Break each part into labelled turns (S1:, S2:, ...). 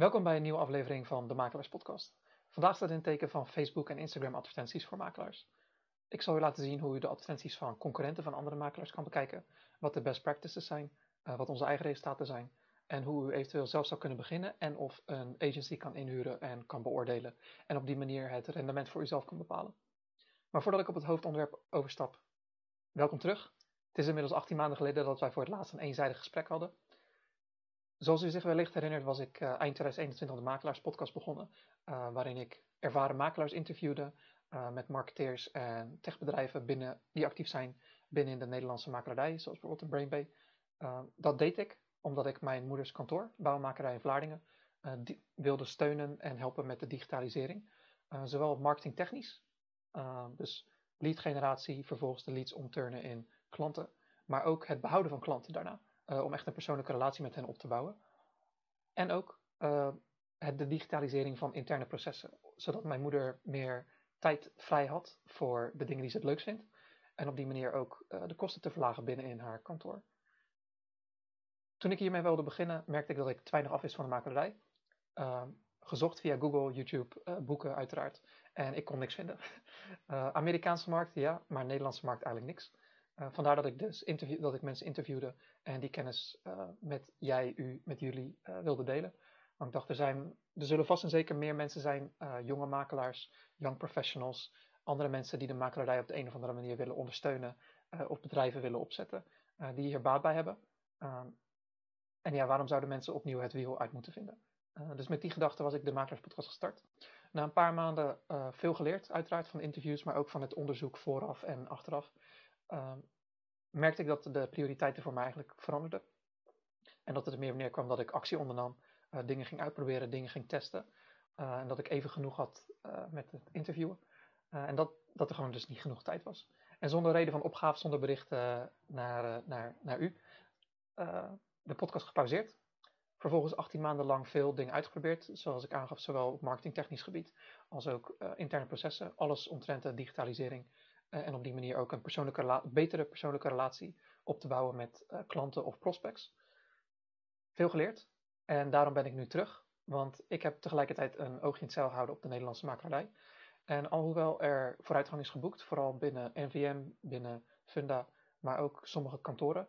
S1: Welkom bij een nieuwe aflevering van de Makelaars Podcast. Vandaag staat in het teken van Facebook en Instagram advertenties voor makelaars. Ik zal u laten zien hoe u de advertenties van concurrenten van andere makelaars kan bekijken, wat de best practices zijn, eh, wat onze eigen resultaten zijn en hoe u eventueel zelf zou kunnen beginnen en of een agency kan inhuren en kan beoordelen en op die manier het rendement voor uzelf kan bepalen. Maar voordat ik op het hoofdonderwerp overstap, welkom terug. Het is inmiddels 18 maanden geleden dat wij voor het laatst een eenzijdig gesprek hadden. Zoals u zich wellicht herinnert was ik uh, eind 2021 de Makelaars podcast begonnen, uh, waarin ik ervaren makelaars interviewde uh, met marketeers en techbedrijven binnen, die actief zijn binnen in de Nederlandse makelaardij, zoals bijvoorbeeld de Brainbay. dat deed ik omdat ik mijn moeders kantoor, bouwmakerij in Vlaardingen, wilde steunen en helpen met de digitalisering. zowel marketingtechnisch, dus lead generatie, vervolgens de leads omturnen in klanten, maar ook het behouden van klanten daarna. Uh, om echt een persoonlijke relatie met hen op te bouwen. En ook uh, het, de digitalisering van interne processen, zodat mijn moeder meer tijd vrij had voor de dingen die ze het leukst vindt. En op die manier ook uh, de kosten te verlagen binnen in haar kantoor. Toen ik hiermee wilde beginnen, merkte ik dat ik te weinig af wist van de makelaarij. gezocht via Google, YouTube, boeken uiteraard. En ik kon niks vinden. Amerikaanse markt, ja, maar Nederlandse markt eigenlijk niks. Uh, vandaar dat ik dus interview, dat ik mensen interviewde en die kennis uh, met jij, u, met jullie uh, wilde delen. Want ik dacht, er, zijn, er zullen vast en zeker meer mensen zijn, jonge makelaars, young professionals, andere mensen die de makelaardij op de een of andere manier willen ondersteunen of bedrijven willen opzetten, die hier baat bij hebben. Ehm, en ja, waarom zouden mensen opnieuw het wiel uit moeten vinden? dus met die gedachte was ik de Makelaarspodcast gestart. Na een paar maanden veel geleerd, uiteraard van interviews, maar ook van het onderzoek vooraf en achteraf uh, merkte ik dat de prioriteiten voor mij eigenlijk veranderden. En dat het er meer neer kwam dat ik actie ondernam, uh, dingen ging uitproberen, dingen ging testen. Uh, en dat ik even genoeg had uh, met het interviewen. en dat, dat er gewoon dus niet genoeg tijd was. En zonder reden van opgave, zonder berichten naar, naar, naar u, de podcast gepauzeerd. Vervolgens 18 maanden lang veel dingen uitgeprobeerd, zoals ik aangaf, zowel op marketingtechnisch gebied als ook interne processen. Alles omtrent de digitalisering en op die manier ook een persoonlijke betere persoonlijke relatie op te bouwen met uh, klanten of prospects. Veel geleerd en daarom ben ik nu terug, want ik heb tegelijkertijd een oogje in het zeil gehouden op de Nederlandse makelaardij. En alhoewel er vooruitgang is geboekt, vooral binnen NVM, binnen Funda, maar ook sommige kantoren,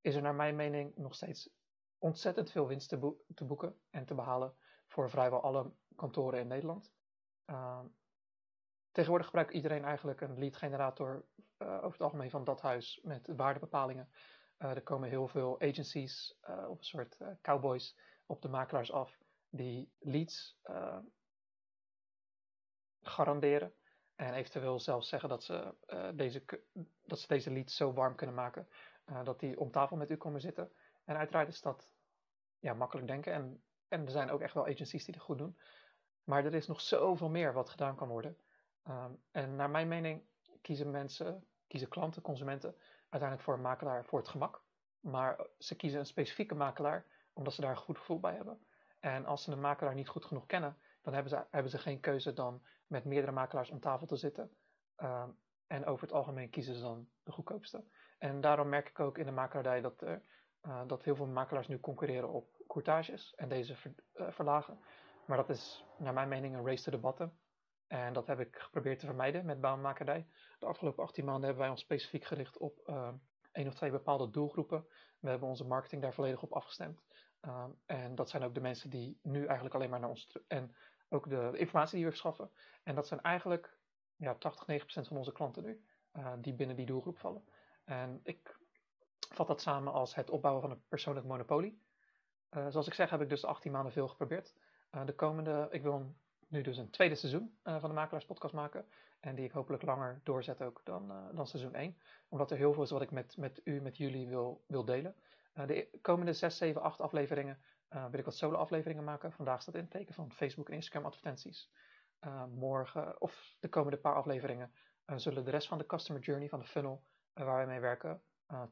S1: is er naar mijn mening nog steeds ontzettend veel winst te boeken en te behalen voor vrijwel alle kantoren in Nederland. Uh, Tegenwoordig gebruikt iedereen eigenlijk een lead generator uh, over het algemeen van dat huis met waardebepalingen. Uh, er komen heel veel agencies uh, of een soort cowboys op de makelaars af die leads garanderen. En eventueel zelfs zeggen dat ze, deze, dat ze deze leads zo warm kunnen maken dat die om tafel met u komen zitten. En uiteraard is dat ja, makkelijk denken. En, en er zijn ook echt wel agencies die dat goed doen. Maar er is nog zoveel meer wat gedaan kan worden. Um, en naar mijn mening kiezen mensen, kiezen klanten, consumenten uiteindelijk voor een makelaar voor het gemak. Maar ze kiezen een specifieke makelaar omdat ze daar een goed gevoel bij hebben. En als ze een makelaar niet goed genoeg kennen, dan hebben ze, hebben ze geen keuze dan met meerdere makelaars om tafel te zitten. Um, en over het algemeen kiezen ze dan de goedkoopste. En daarom merk ik ook in de makelaardij dat, uh, dat heel veel makelaars nu concurreren op courtages en deze uh, verlagen. Maar dat is naar mijn mening een race to the bottom. En dat heb ik geprobeerd te vermijden met bouwmakerdij. De afgelopen 18 maanden hebben wij ons specifiek gericht op uh, één of twee bepaalde doelgroepen. We hebben onze marketing daar volledig op afgestemd. Uh, en dat zijn ook de mensen die nu eigenlijk alleen maar naar ons en ook de informatie die we verschaffen. En dat zijn eigenlijk ja, 80, 90% van onze klanten nu, uh, die binnen die doelgroep vallen. En ik vat dat samen als het opbouwen van een persoonlijk monopolie. zoals ik zeg, heb ik dus 18 maanden veel geprobeerd. de komende, ik wil nu dus een tweede seizoen uh, van de Makelaars Podcast maken. En die ik hopelijk langer doorzet ook dan, uh, dan seizoen 1. Omdat er heel veel is wat ik met, met u, met jullie wil, wil delen. Uh, de komende 6, 7, 8 afleveringen wil ik wat solo afleveringen maken. Vandaag staat in het teken van Facebook en Instagram advertenties. morgen, of de komende paar afleveringen, zullen de rest van de customer journey, van de funnel waar wij mee werken,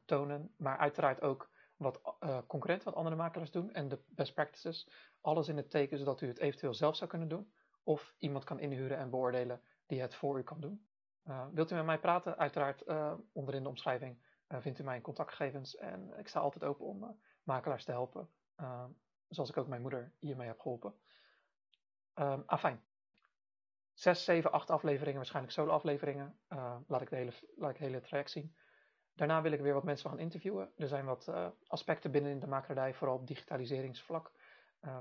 S1: tonen. Maar uiteraard ook wat concurrenten, wat andere makelaars doen en de best practices. Alles in het teken zodat u het eventueel zelf zou kunnen doen of iemand kan inhuren en beoordelen die het voor u kan doen. Uh, wilt u met mij praten? Uiteraard uh, onderin de omschrijving uh, vindt u mijn contactgegevens en ik sta altijd open om makelaars te helpen zoals ik ook mijn moeder hiermee heb geholpen. Um, afijn. Zes, zeven, acht afleveringen, waarschijnlijk solo afleveringen. Uh, laat, ik de hele, laat ik hele traject zien. Daarna wil ik weer wat mensen gaan interviewen. Er zijn wat aspecten binnen in de makelaardij, vooral op digitaliseringsvlak,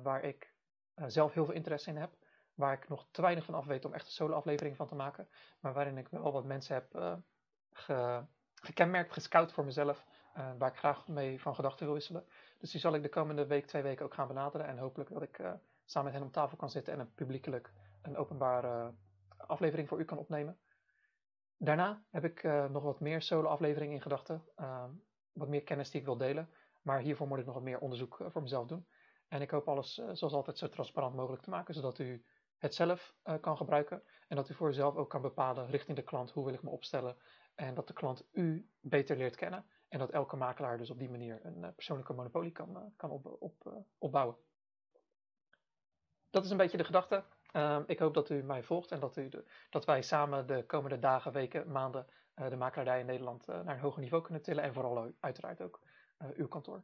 S1: waar ik zelf heel veel interesse in heb. Waar ik nog te weinig van af weet om echt een solo aflevering van te maken. Maar waarin ik wel wat mensen heb ge, gekenmerkt, gescout voor mezelf. waar ik graag mee van gedachten wil wisselen. Dus die zal ik de komende week, twee weken ook gaan benaderen. En hopelijk dat ik samen met hen om tafel kan zitten en een publiekelijk een openbare aflevering voor u kan opnemen. Daarna heb ik nog wat meer solo afleveringen in gedachten. Uh, wat meer kennis die ik wil delen. Maar hiervoor moet ik nog wat meer onderzoek voor mezelf doen. En ik hoop alles eh, zoals altijd zo transparant mogelijk te maken. Zodat u het zelf kan gebruiken. En dat u voor uzelf ook kan bepalen richting de klant hoe wil ik me opstellen. En dat de klant u beter leert kennen. En dat elke makelaar dus op die manier een persoonlijke monopolie kan, kan op, op, opbouwen dat is een beetje de gedachte. Uh, ik hoop dat u mij volgt en dat, u de, dat wij samen de komende dagen, weken, maanden de makelaardij in Nederland naar een hoger niveau kunnen tillen. En vooral uiteraard ook eh, uw kantoor.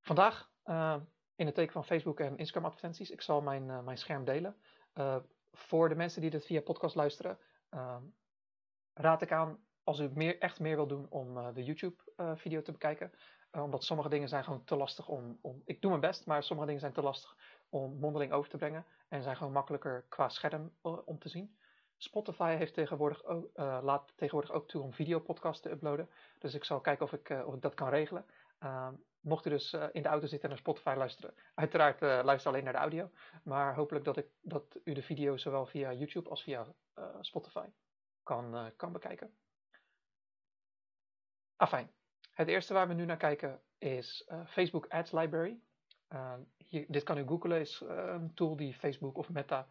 S1: Vandaag in het teken van Facebook en Instagram advertenties. Ik zal mijn, mijn scherm delen. voor de mensen die dit via podcast luisteren, ehm, raad ik aan als u meer, echt meer wil doen om de YouTube video te bekijken. omdat sommige dingen zijn gewoon te lastig om, om... Ik doe mijn best, maar sommige dingen zijn te lastig om mondeling over te brengen en zijn gewoon makkelijker qua scherm om te zien. Spotify heeft tegenwoordig ook, laat tegenwoordig ook toe om videopodcasts te uploaden. Dus ik zal kijken of ik, of ik dat kan regelen. Ehm, mocht u dus in de auto zitten en naar Spotify luisteren, uiteraard luister alleen naar de audio. Maar hopelijk dat, ik, dat u de video zowel via YouTube als via Spotify kan, kan bekijken. Afijn. Het eerste waar we nu naar kijken is Facebook Ads Library. Uh, hier, dit kan u googlen, is een tool die Facebook of Meta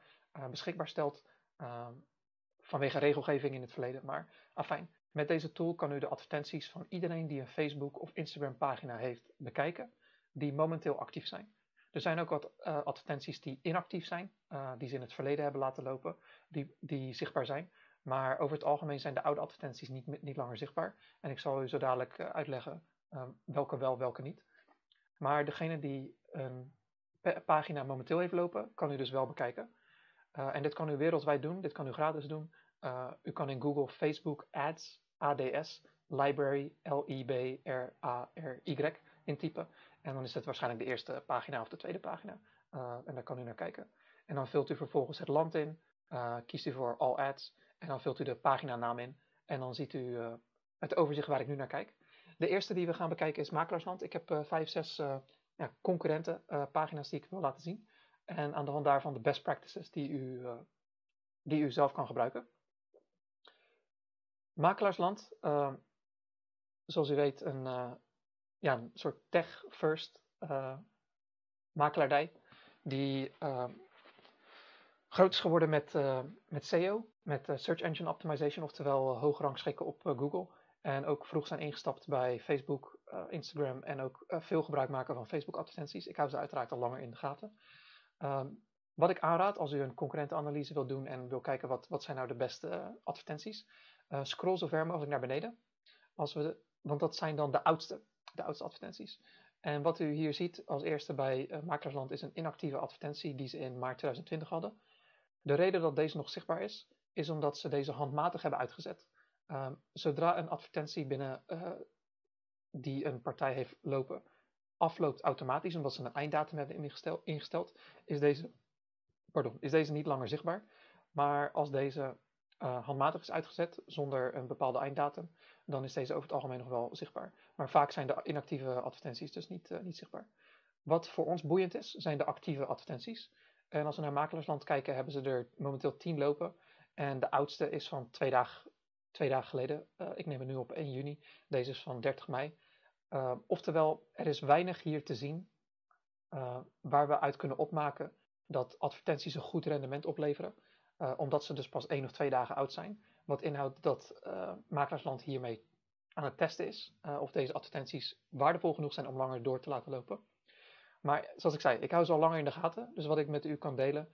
S1: beschikbaar stelt ehm, vanwege regelgeving in het verleden. Maar afijn, met deze tool kan u de advertenties van iedereen die een Facebook of Instagram pagina heeft bekijken, die momenteel actief zijn. Er zijn ook wat uh, advertenties die inactief zijn, uh, die ze in het verleden hebben laten lopen, die, die zichtbaar zijn. Maar over het algemeen zijn de oude advertenties niet, niet langer zichtbaar. En ik zal u zo dadelijk uh, uitleggen welke wel, welke niet. Maar degene die een pagina momenteel heeft lopen, kan u dus wel bekijken. En dit kan u wereldwijd doen, dit kan u gratis doen. Uh, u kan in Google Facebook Ads, ADS, Library, L-I-B-R-A-R-Y intypen. En dan is het waarschijnlijk de eerste pagina of de tweede pagina. Uh, en daar kan u naar kijken. En dan vult u vervolgens het land in, kiest u voor All Ads en dan vult u de paginanaam in. En dan ziet u het overzicht waar ik nu naar kijk. De eerste die we gaan bekijken is Makelaarsland. Ik heb vijf, zes ja, concurrenten pagina's die ik wil laten zien. En aan de hand daarvan de best practices die u, die u zelf kan gebruiken. Makelaarsland, uh, zoals u weet, een, ja, een soort tech-first makelaardij. Die groot is geworden met, met SEO, met Search Engine Optimization, oftewel hoog rangschikken op Google. En ook vroeg zijn ingestapt bij Facebook, Instagram en ook veel gebruik maken van Facebook advertenties. Ik hou ze uiteraard al langer in de gaten. Um, wat ik aanraad als u een concurrentenanalyse wilt doen en wil kijken wat, wat zijn nou de beste uh, advertenties. scroll zo ver mogelijk naar beneden. Als we, want dat zijn dan de oudste, de oudste advertenties. En wat u hier ziet als eerste bij Makelaarsland is een inactieve advertentie die ze in maart 2020 hadden. De reden dat deze nog zichtbaar is, is omdat ze deze handmatig hebben uitgezet. Um, zodra een advertentie binnen uh, die een partij heeft lopen afloopt automatisch, omdat ze een einddatum hebben ingesteld, ingesteld is, deze, pardon, is deze niet langer zichtbaar. Maar als deze uh, handmatig is uitgezet zonder een bepaalde einddatum, dan is deze over het algemeen nog wel zichtbaar. Maar vaak zijn de inactieve advertenties dus niet, uh, niet zichtbaar. Wat voor ons boeiend is, zijn de actieve advertenties. En als we naar makelaarsland kijken, hebben ze er momenteel 10 lopen. En de oudste is van twee dagen twee dagen geleden. Uh, ik neem het nu op 1 juni. Deze is van 30 mei. Oftewel, er is weinig hier te zien waar we uit kunnen opmaken dat advertenties een goed rendement opleveren. Omdat ze dus pas één of twee dagen oud zijn. Wat inhoudt dat Makelaarsland hiermee aan het testen is. of deze advertenties waardevol genoeg zijn om langer door te laten lopen. Maar zoals ik zei, ik hou ze al langer in de gaten. Dus wat ik met u kan delen.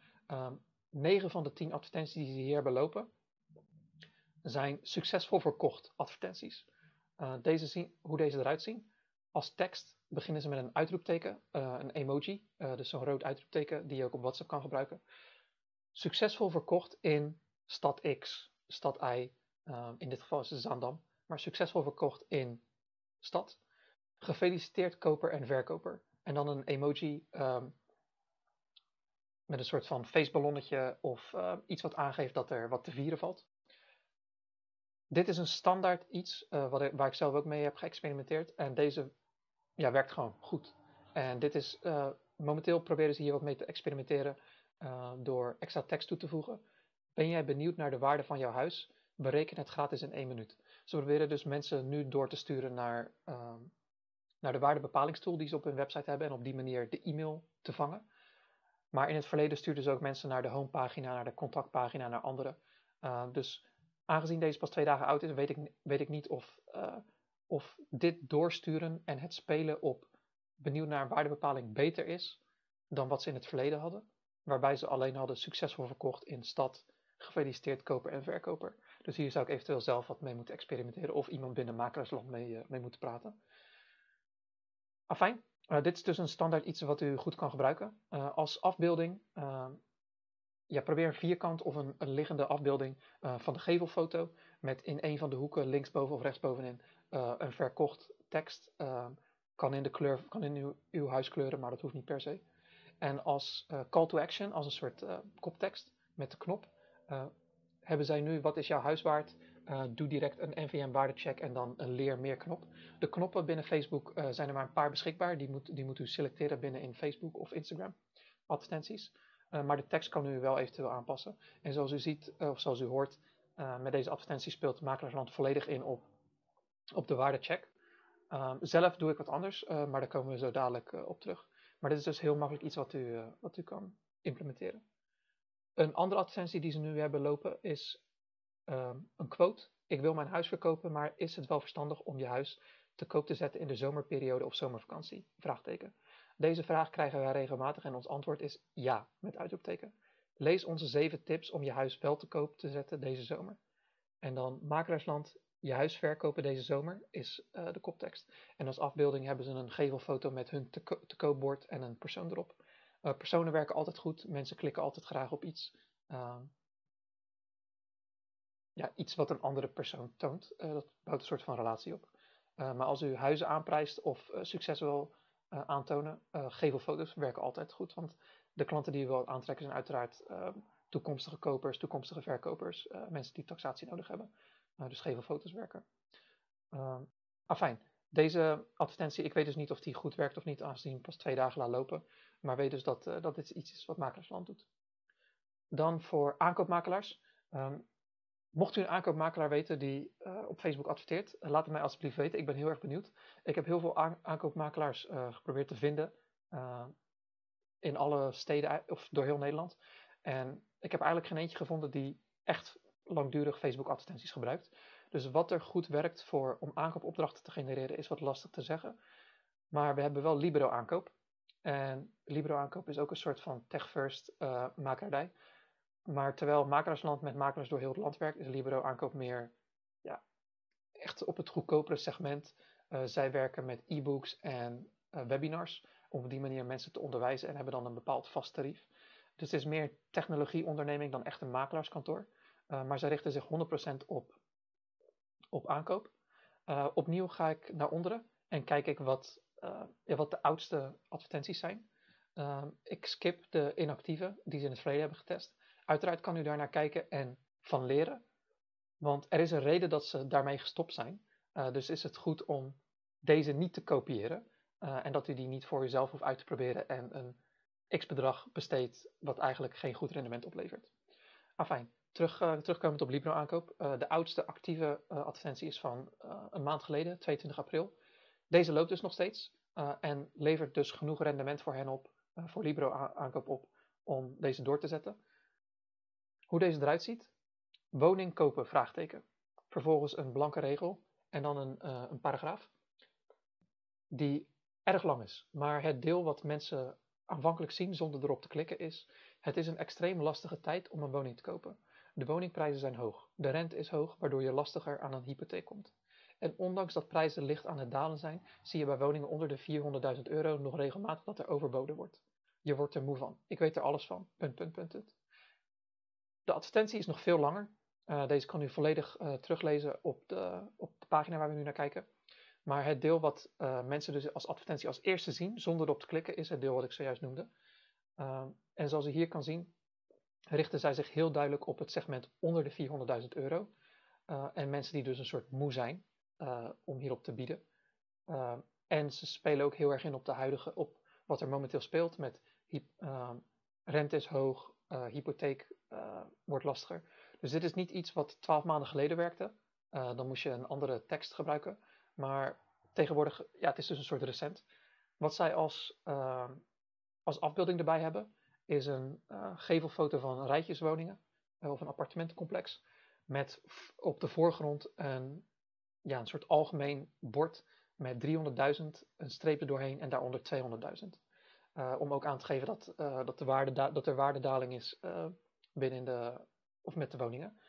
S1: 9 van de 10 advertenties die ze hier hebben lopen, zijn succesvol verkocht advertenties. Uh, deze zien, hoe deze eruit zien. Als tekst beginnen ze met een uitroepteken, een emoji, dus zo'n rood uitroepteken die je ook op WhatsApp kan gebruiken. Succesvol verkocht in stad X, stad Y, in dit geval is het Zaandam, maar succesvol verkocht in stad. Gefeliciteerd koper en verkoper. En dan een emoji um, met een soort van feestballonnetje of uh, iets wat aangeeft dat er wat te vieren valt. Dit is een standaard iets uh, wat waar ik zelf ook mee heb geëxperimenteerd. En deze ja, werkt gewoon goed. En dit is, uh, momenteel proberen ze hier wat mee te experimenteren door extra tekst toe te voegen. Ben jij benieuwd naar de waarde van jouw huis? Bereken het gratis in één minuut. Ze proberen dus mensen nu door te sturen naar, uh, naar de waardebepalingstool die ze op hun website hebben en op die manier de e-mail te vangen. Maar in het verleden stuurden ze ook mensen naar de homepagina, naar de contactpagina, naar anderen. Uh, dus aangezien deze pas twee dagen oud is, weet ik, weet ik niet of, uh, of dit doorsturen en het spelen op benieuwd naar waardebepaling beter is dan wat ze in het verleden hadden. Waarbij ze alleen hadden succesvol verkocht in stad, gefeliciteerd koper en verkoper. Dus hier zou ik eventueel zelf wat mee moeten experimenteren of iemand binnen makelaarsland mee, uh, mee moeten praten. Afijn, uh, dit is dus een standaard iets wat u goed kan gebruiken. Uh, als afbeelding, ehm, ja, probeer een vierkant of een, een liggende afbeelding van de gevelfoto met in een van de hoeken linksboven of rechtsbovenin een verkocht tekst. Ehm, kan in de kleur, kan in uw, uw huiskleuren, maar dat hoeft niet per se. En als call to action, als een soort koptekst met de knop, hebben zij nu wat is jouw huis waard? Uh, doe direct een NVM waardecheck en dan een leer meer knop. De knoppen binnen Facebook zijn er maar een paar beschikbaar. Die moet, die moet u selecteren binnen in Facebook of Instagram advertenties. Maar de tekst kan u wel eventueel aanpassen. En zoals u ziet, of zoals u hoort, met deze advertentie speelt Makelaarsland volledig in op, op de waardecheck. zelf doe ik wat anders, maar daar komen we zo dadelijk op terug. Maar dit is dus heel makkelijk iets wat u, wat u kan implementeren. Een andere advertentie die ze nu hebben lopen is um, een quote. Ik wil mijn huis verkopen, maar is het wel verstandig om je huis te koop te zetten in de zomerperiode of zomervakantie? Vraagteken. Deze vraag krijgen wij regelmatig en ons antwoord is ja, met uitroepteken. Lees onze zeven tips om je huis wel te koop te zetten deze zomer. En dan Makelaarsland, je huis verkopen deze zomer is uh, de koptekst. En als afbeelding hebben ze een gevelfoto met hun te, ko te en een persoon erop. Uh, personen werken altijd goed. Mensen klikken altijd graag op iets. Uh, ja, iets wat een andere persoon toont. Uh, dat bouwt een soort van relatie op. Maar als u huizen aanprijst of succes wil aantonen, gevelfoto's werken altijd goed. Want de klanten die u wil aantrekken zijn uiteraard ehm, toekomstige kopers, toekomstige verkopers, mensen die taxatie nodig hebben. Dus gevelfoto's werken. Ehm, afijn, deze advertentie, ik weet dus niet of die goed werkt of niet, aangezien pas twee dagen laat lopen. Maar weet dus dat, uh, dat dit iets is wat Makelaarsland doet. Dan voor aankoopmakelaars. Um, mocht u een aankoopmakelaar weten die uh, op Facebook adverteert, laat het mij alsjeblieft weten. Ik ben heel erg benieuwd. Ik heb heel veel aankoopmakelaars uh, geprobeerd te vinden. in alle steden, of door heel Nederland. En ik heb eigenlijk geen eentje gevonden die echt langdurig Facebook advertenties gebruikt. Dus wat er goed werkt voor, om aankoopopdrachten te genereren is wat lastig te zeggen. Maar we hebben wel Libero aankoop. En Libero aankoop is ook een soort van tech-first uh, makelaardij. Maar terwijl makelaarsland met makelaars door heel het land werkt, is Libero aankoop meer ja, echt op het goedkopere segment. Uh, zij werken met e-books en uh, webinars om op die manier mensen te onderwijzen en hebben dan een bepaald vast tarief. Dus het is meer technologieonderneming dan echt een makelaarskantoor. Uh, maar zij richten zich 100% op, op aankoop. opnieuw ga ik naar onderen en kijk ik wat ja, wat de oudste advertenties zijn. Uh, ik skip de inactieve die ze in het verleden hebben getest. Uiteraard kan u daar naar kijken en van leren. Want er is een reden dat ze daarmee gestopt zijn. Dus is het goed om deze niet te kopiëren. Eh, en dat u die niet voor uzelf hoeft uit te proberen en een x-bedrag besteedt wat eigenlijk geen goed rendement oplevert. Afijn, terug, uh, terugkomend op Libro aankoop. de oudste actieve advertentie is van een maand geleden, 22 april. Deze loopt dus nog steeds en levert dus genoeg rendement voor hen op, voor Libro aankoop op, om deze door te zetten. Hoe deze eruit ziet? Woning kopen, vraagteken. Vervolgens een blanke regel en dan een, een paragraaf die erg lang is. Maar het deel wat mensen aanvankelijk zien zonder erop te klikken is, het is een extreem lastige tijd om een woning te kopen. De woningprijzen zijn hoog, de rente is hoog, waardoor je lastiger aan een hypotheek komt. En ondanks dat prijzen licht aan het dalen zijn, zie je bij woningen onder de 400.000 euro nog regelmatig dat er overboden wordt. Je wordt er moe van. Ik weet er alles van. Punt, punt, punt, punt. De advertentie is nog veel langer. Uh, deze kan u volledig uh, teruglezen op de, op de pagina waar we nu naar kijken. Maar het deel wat uh, mensen dus als advertentie als eerste zien, zonder erop te klikken, is het deel wat ik zojuist noemde. en zoals u hier kan zien, richten zij zich heel duidelijk op het segment onder de 400.000 euro. en mensen die dus een soort moe zijn om hierop te bieden. en ze spelen ook heel erg in op de huidige, op wat er momenteel speelt met rente is hoog, hypotheek wordt lastiger. Dus dit is niet iets wat twaalf maanden geleden werkte. Dan moest je een andere tekst gebruiken. Maar tegenwoordig, ja, het is dus een soort recent. Wat zij als, als afbeelding erbij hebben, is een uh, gevelfoto van rijtjeswoningen of een appartementencomplex. Met op de voorgrond een, ja, een soort algemeen bord met 300.000, een streep er doorheen en daaronder 200.000. om ook aan te geven dat, dat, de waarde dat er waardedaling is binnen de of met de woningen.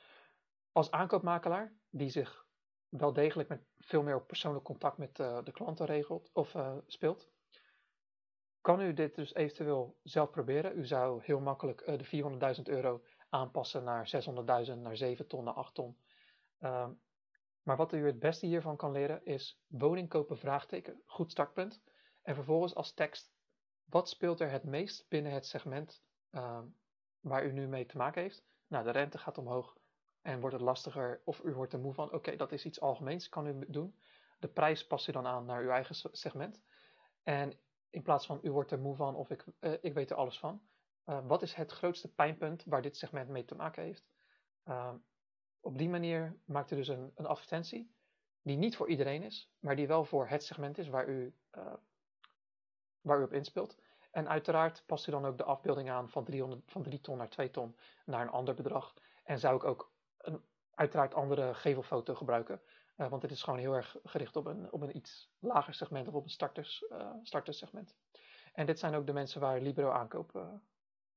S1: Als aankoopmakelaar, die zich wel degelijk met veel meer persoonlijk contact met de klanten regelt of speelt, kan u dit dus eventueel zelf proberen. U zou heel makkelijk uh, de 400.000 euro aanpassen naar 600.000, naar 7 ton, naar 8 ton. Ehm, maar wat u het beste hiervan kan leren is woning kopen vraagteken, goed startpunt. En vervolgens als tekst, wat speelt er het meest binnen het segment ehm, waar u nu mee te maken heeft? Nou, de rente gaat omhoog en wordt het lastiger of u wordt er moe van. Oké, dat is iets algemeens, kan u doen. De prijs past u dan aan naar uw eigen segment. En in plaats van u wordt er moe van of ik, uh, ik weet er alles van. Uh, wat is het grootste pijnpunt waar dit segment mee te maken heeft? Uh, op die manier maakt u dus een, een, advertentie die niet voor iedereen is, maar die wel voor het segment is waar u, waar u op inspeelt. En uiteraard past u dan ook de afbeelding aan van, 300, van 3 ton naar 2 ton naar een ander bedrag. En zou ik ook een uiteraard andere gevelfoto gebruiken. Uh, want dit is gewoon heel erg gericht op een, op een iets lager segment of op een starters, uh, starterssegment. En dit zijn ook de mensen waar Libero aankoop, uh,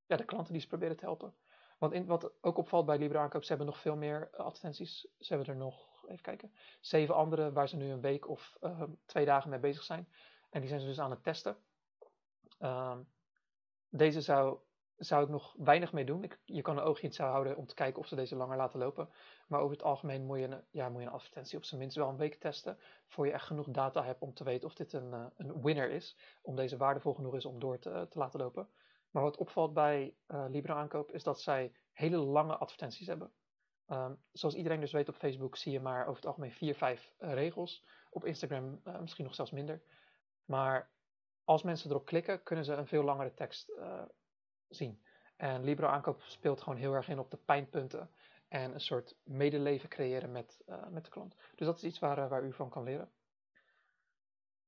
S1: ja, de klanten die ze proberen te helpen. Want in, wat ook opvalt bij Libero aankoop, ze hebben nog veel meer advertenties. Ze hebben er nog, even kijken, zeven andere waar ze nu een week of twee dagen mee bezig zijn. En die zijn ze dus aan het testen. Um, deze zou, zou ik nog weinig mee doen. Ik, je kan een oogje in het houden om te kijken of ze deze langer laten lopen. Maar over het algemeen moet je een, ja, moet je een advertentie op zijn minst wel een week testen. Voor je echt genoeg data hebt om te weten of dit een, uh, een winner is. Om deze waardevol genoeg is om door te, te laten lopen. Maar wat opvalt bij uh, Libra aankoop is dat zij hele lange advertenties hebben. Um, zoals iedereen dus weet op Facebook zie je maar over het algemeen 4, 5 uh, regels. Op Instagram misschien nog zelfs minder. Maar als mensen erop klikken, kunnen ze een veel langere tekst zien. En Libro aankoop speelt gewoon heel erg in op de pijnpunten en een soort medeleven creëren met, uh, met de klant. Dus dat is iets waar, uh, waar u van kan leren.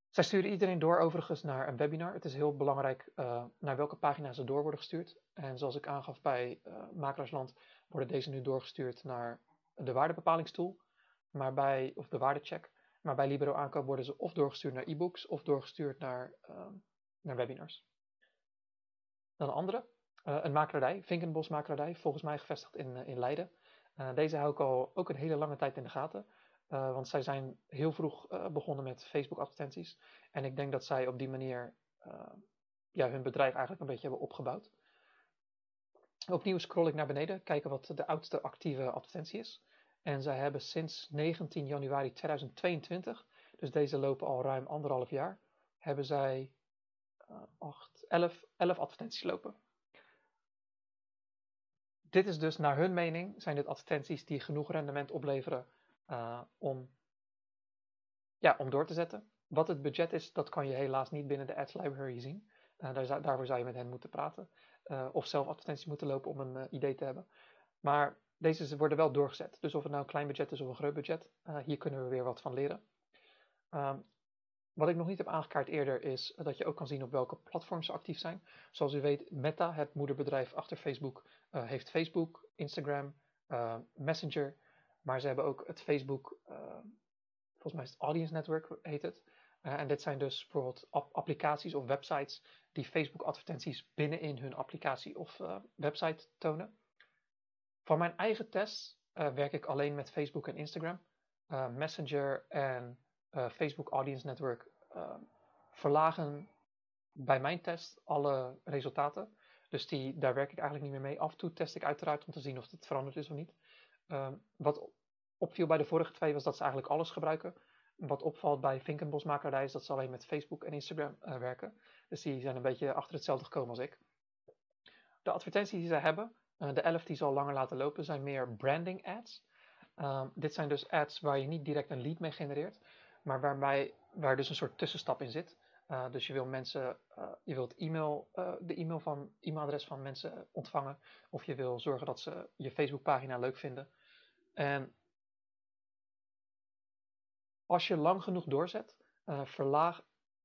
S1: Zij sturen iedereen door overigens naar een webinar. Het is heel belangrijk naar welke pagina ze door worden gestuurd. En zoals ik aangaf bij Makelaarsland worden deze nu doorgestuurd naar de waardebepalingstoel, maar bij, of de waardecheck. Maar bij Libero aankoop worden ze of doorgestuurd naar e-books of doorgestuurd naar, naar webinars. Dan een andere, een makelaardij, Vinkenbos makelaardij, volgens mij gevestigd in, uh, in Leiden. Eh, deze hou ik al ook een hele lange tijd in de gaten. want zij zijn heel vroeg begonnen met Facebook advertenties. En ik denk dat zij op die manier ja, hun bedrijf eigenlijk een beetje hebben opgebouwd. Opnieuw scroll ik naar beneden, kijken wat de oudste actieve advertentie is. En zij hebben sinds 19 januari 2022, dus deze lopen al ruim anderhalf jaar, hebben zij uh, 8, 11, 11 advertenties lopen. Dit is dus naar hun mening, zijn dit advertenties die genoeg rendement opleveren uh, om, ja, om door te zetten. Wat het budget is, dat kan je helaas niet binnen de Ads Library zien. Uh, daar daarvoor zou je met hen moeten praten. Uh, of zelf advertenties moeten lopen om een idee te hebben. Maar deze worden wel doorgezet. Dus of het nou een klein budget is of een groot budget, hier kunnen we weer wat van leren. Um, wat ik nog niet heb aangekaart eerder is dat je ook kan zien op welke platforms ze actief zijn. Zoals u weet, Meta, het moederbedrijf achter Facebook, uh, heeft Facebook, Instagram, uh, Messenger. Maar ze hebben ook het Facebook, volgens mij is het Audience Network heet het. en dit zijn dus bijvoorbeeld applicaties of websites die Facebook advertenties binnenin hun applicatie of website tonen. Voor mijn eigen test werk ik alleen met Facebook en Instagram. Messenger en Facebook Audience Network verlagen bij mijn test alle resultaten. Dus die, daar werk ik eigenlijk niet meer mee. Af en toe test ik uiteraard om te zien of het veranderd is of niet. Um, wat opviel bij de vorige twee was dat ze eigenlijk alles gebruiken. Wat opvalt bij Vinkenbosmakerij is dat ze alleen met Facebook en Instagram werken. Dus die zijn een beetje achter hetzelfde gekomen als ik. De advertenties die ze hebben, de 11 die ze al langer laten lopen, zijn meer branding ads. Um, dit zijn dus ads waar je niet direct een lead mee genereert, maar waarbij, waar dus een soort tussenstap in zit. Uh, dus je wil mensen, uh, je wilt e-mail, uh, de e-mail van, e-mailadres van mensen ontvangen. Of je wil zorgen dat ze je Facebookpagina leuk vinden. En als je lang genoeg doorzet, verlaag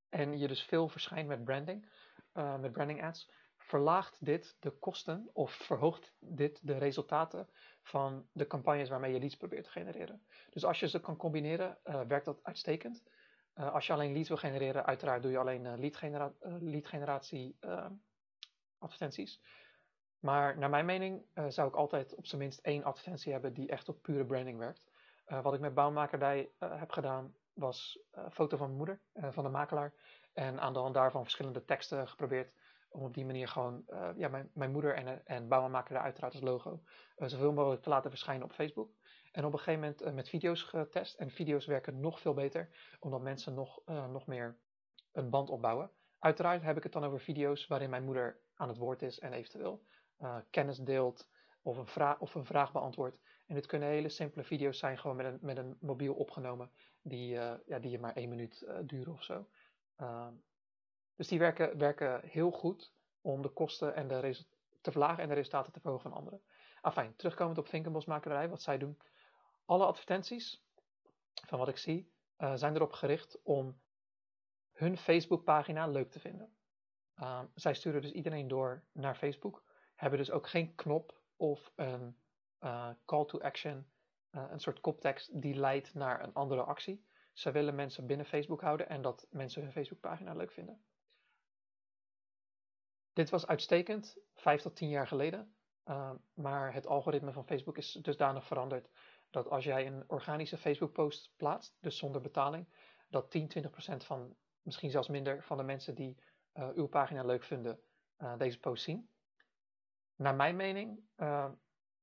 S1: en je dus veel verschijnt met branding, met branding ads, verlaagt dit de kosten of verhoogt dit de resultaten van de campagnes waarmee je leads probeert te genereren. Dus als je ze kan combineren, werkt dat uitstekend. Uh, als je alleen leads wil genereren, uiteraard doe je alleen uh, lead, genera lead, generatie advertenties. Maar naar mijn mening zou ik altijd op zijn minst één advertentie hebben die echt op pure branding werkt. wat ik met bouwmakerdij heb gedaan was een foto van mijn moeder, van de makelaar. En aan de hand daarvan verschillende teksten geprobeerd om op die manier gewoon ja, mijn, mijn moeder en, en bouwmakerdij uiteraard als logo zoveel mogelijk te laten verschijnen op Facebook. En op een gegeven moment uh, met video's getest. En video's werken nog veel beter, omdat mensen nog, nog meer een band opbouwen. Uiteraard heb ik het dan over video's waarin mijn moeder aan het woord is en eventueel kennis deelt of een, vraag, of een vraag beantwoordt. En dit kunnen hele simpele video's zijn, gewoon met een, met een mobiel opgenomen, die, ja, die maar één minuut duren of zo. Ehm, dus die werken, werken heel goed om de kosten en de te verlagen en de resultaten te verhogen van anderen. Afijn, terugkomend op Vinkenbosmakerij, wat zij doen. Alle advertenties, van wat ik zie, uh, zijn erop gericht om hun Facebookpagina leuk te vinden. Uh, zij sturen dus iedereen door naar Facebook, hebben dus ook geen knop of een uh, call to action, een soort koptekst die leidt naar een andere actie. Ze willen mensen binnen Facebook houden en dat mensen hun Facebookpagina leuk vinden. Dit was uitstekend, vijf tot tien jaar geleden. maar het algoritme van Facebook is dusdanig veranderd dat als jij een organische Facebook post plaatst, dus zonder betaling, dat 10, 20% van, misschien zelfs minder, van de mensen die uh, uw pagina leuk vinden, uh, deze post zien. Naar mijn mening uh,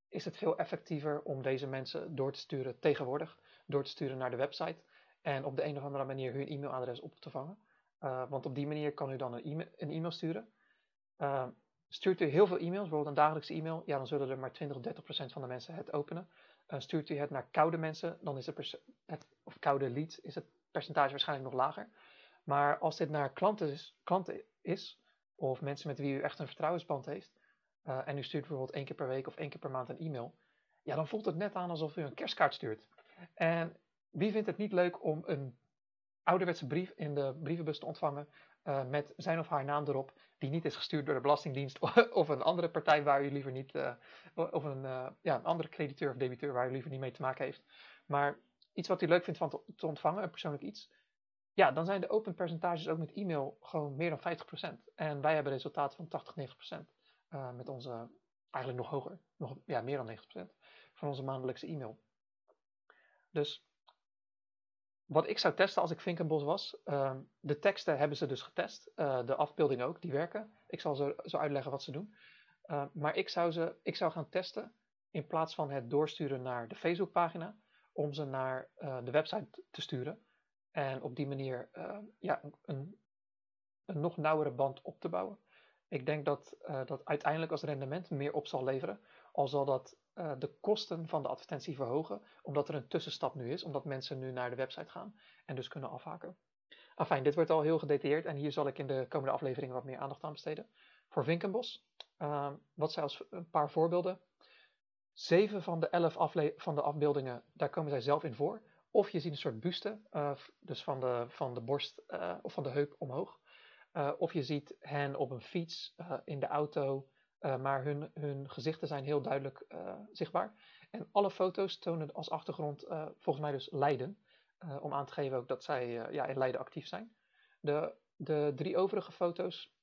S1: is het veel effectiever om deze mensen door te sturen tegenwoordig, door te sturen naar de website en op de een of andere manier hun e-mailadres op te vangen. want op die manier kan u dan een e-mail, een e-mail sturen. stuurt u heel veel e-mails, bijvoorbeeld een dagelijkse e-mail, ja, dan zullen er maar 20 of 30% van de mensen het openen. Uh, stuurt u het naar koude mensen, dan is het, of koude leads, is het percentage waarschijnlijk nog lager. Maar als dit naar klanten is, klanten is of mensen met wie u echt een vertrouwensband heeft, uh, en u stuurt bijvoorbeeld één keer per week of één keer per maand een e-mail, ja, dan voelt het net aan alsof u een kerstkaart stuurt. En wie vindt het niet leuk om een ouderwetse brief in de brievenbus te ontvangen uh, met zijn of haar naam erop, die niet is gestuurd door de Belastingdienst of een andere partij waar u liever niet, uh, of een, uh, ja, een andere crediteur of debiteur waar u liever niet mee te maken heeft. Maar iets wat u leuk vindt van te, ontvangen, een persoonlijk iets, ja, dan zijn de open percentages ook met e-mail gewoon meer dan 50%. En wij hebben resultaten van 80, 90% uh, met onze, eigenlijk nog hoger, nog, ja, meer dan 90% van onze maandelijkse e-mail. Dus wat ik zou testen als ik Vinkenbos was, uh, de teksten hebben ze dus getest, uh, de afbeeldingen ook, die werken. Ik zal zo, zo uitleggen wat ze doen. Uh, maar ik zou, ze, ik zou gaan testen in plaats van het doorsturen naar de Facebookpagina, om ze naar eh, de website te sturen. En op die manier ja, een, een nog nauwere band op te bouwen. Ik denk dat dat uiteindelijk als rendement meer op zal leveren, al zal dat uh, de kosten van de advertentie verhogen, omdat er een tussenstap nu is, omdat mensen nu naar de website gaan en dus kunnen afhaken. Afijn, dit wordt al heel gedetailleerd en hier zal ik in de komende afleveringen wat meer aandacht aan besteden. Voor Vinkenbos, uh, wat zij als een paar voorbeelden. Zeven van de elf van de afbeeldingen, daar komen zij zelf in voor. Of je ziet een soort buste, uh, dus van de, van de borst of van de heup omhoog. of je ziet hen op een fiets, in de auto, uh, maar hun, hun gezichten zijn heel duidelijk uh, zichtbaar. En alle foto's tonen als achtergrond uh, volgens mij dus Leiden. om aan te geven ook dat zij ja, in Leiden actief zijn. De, de drie overige foto's,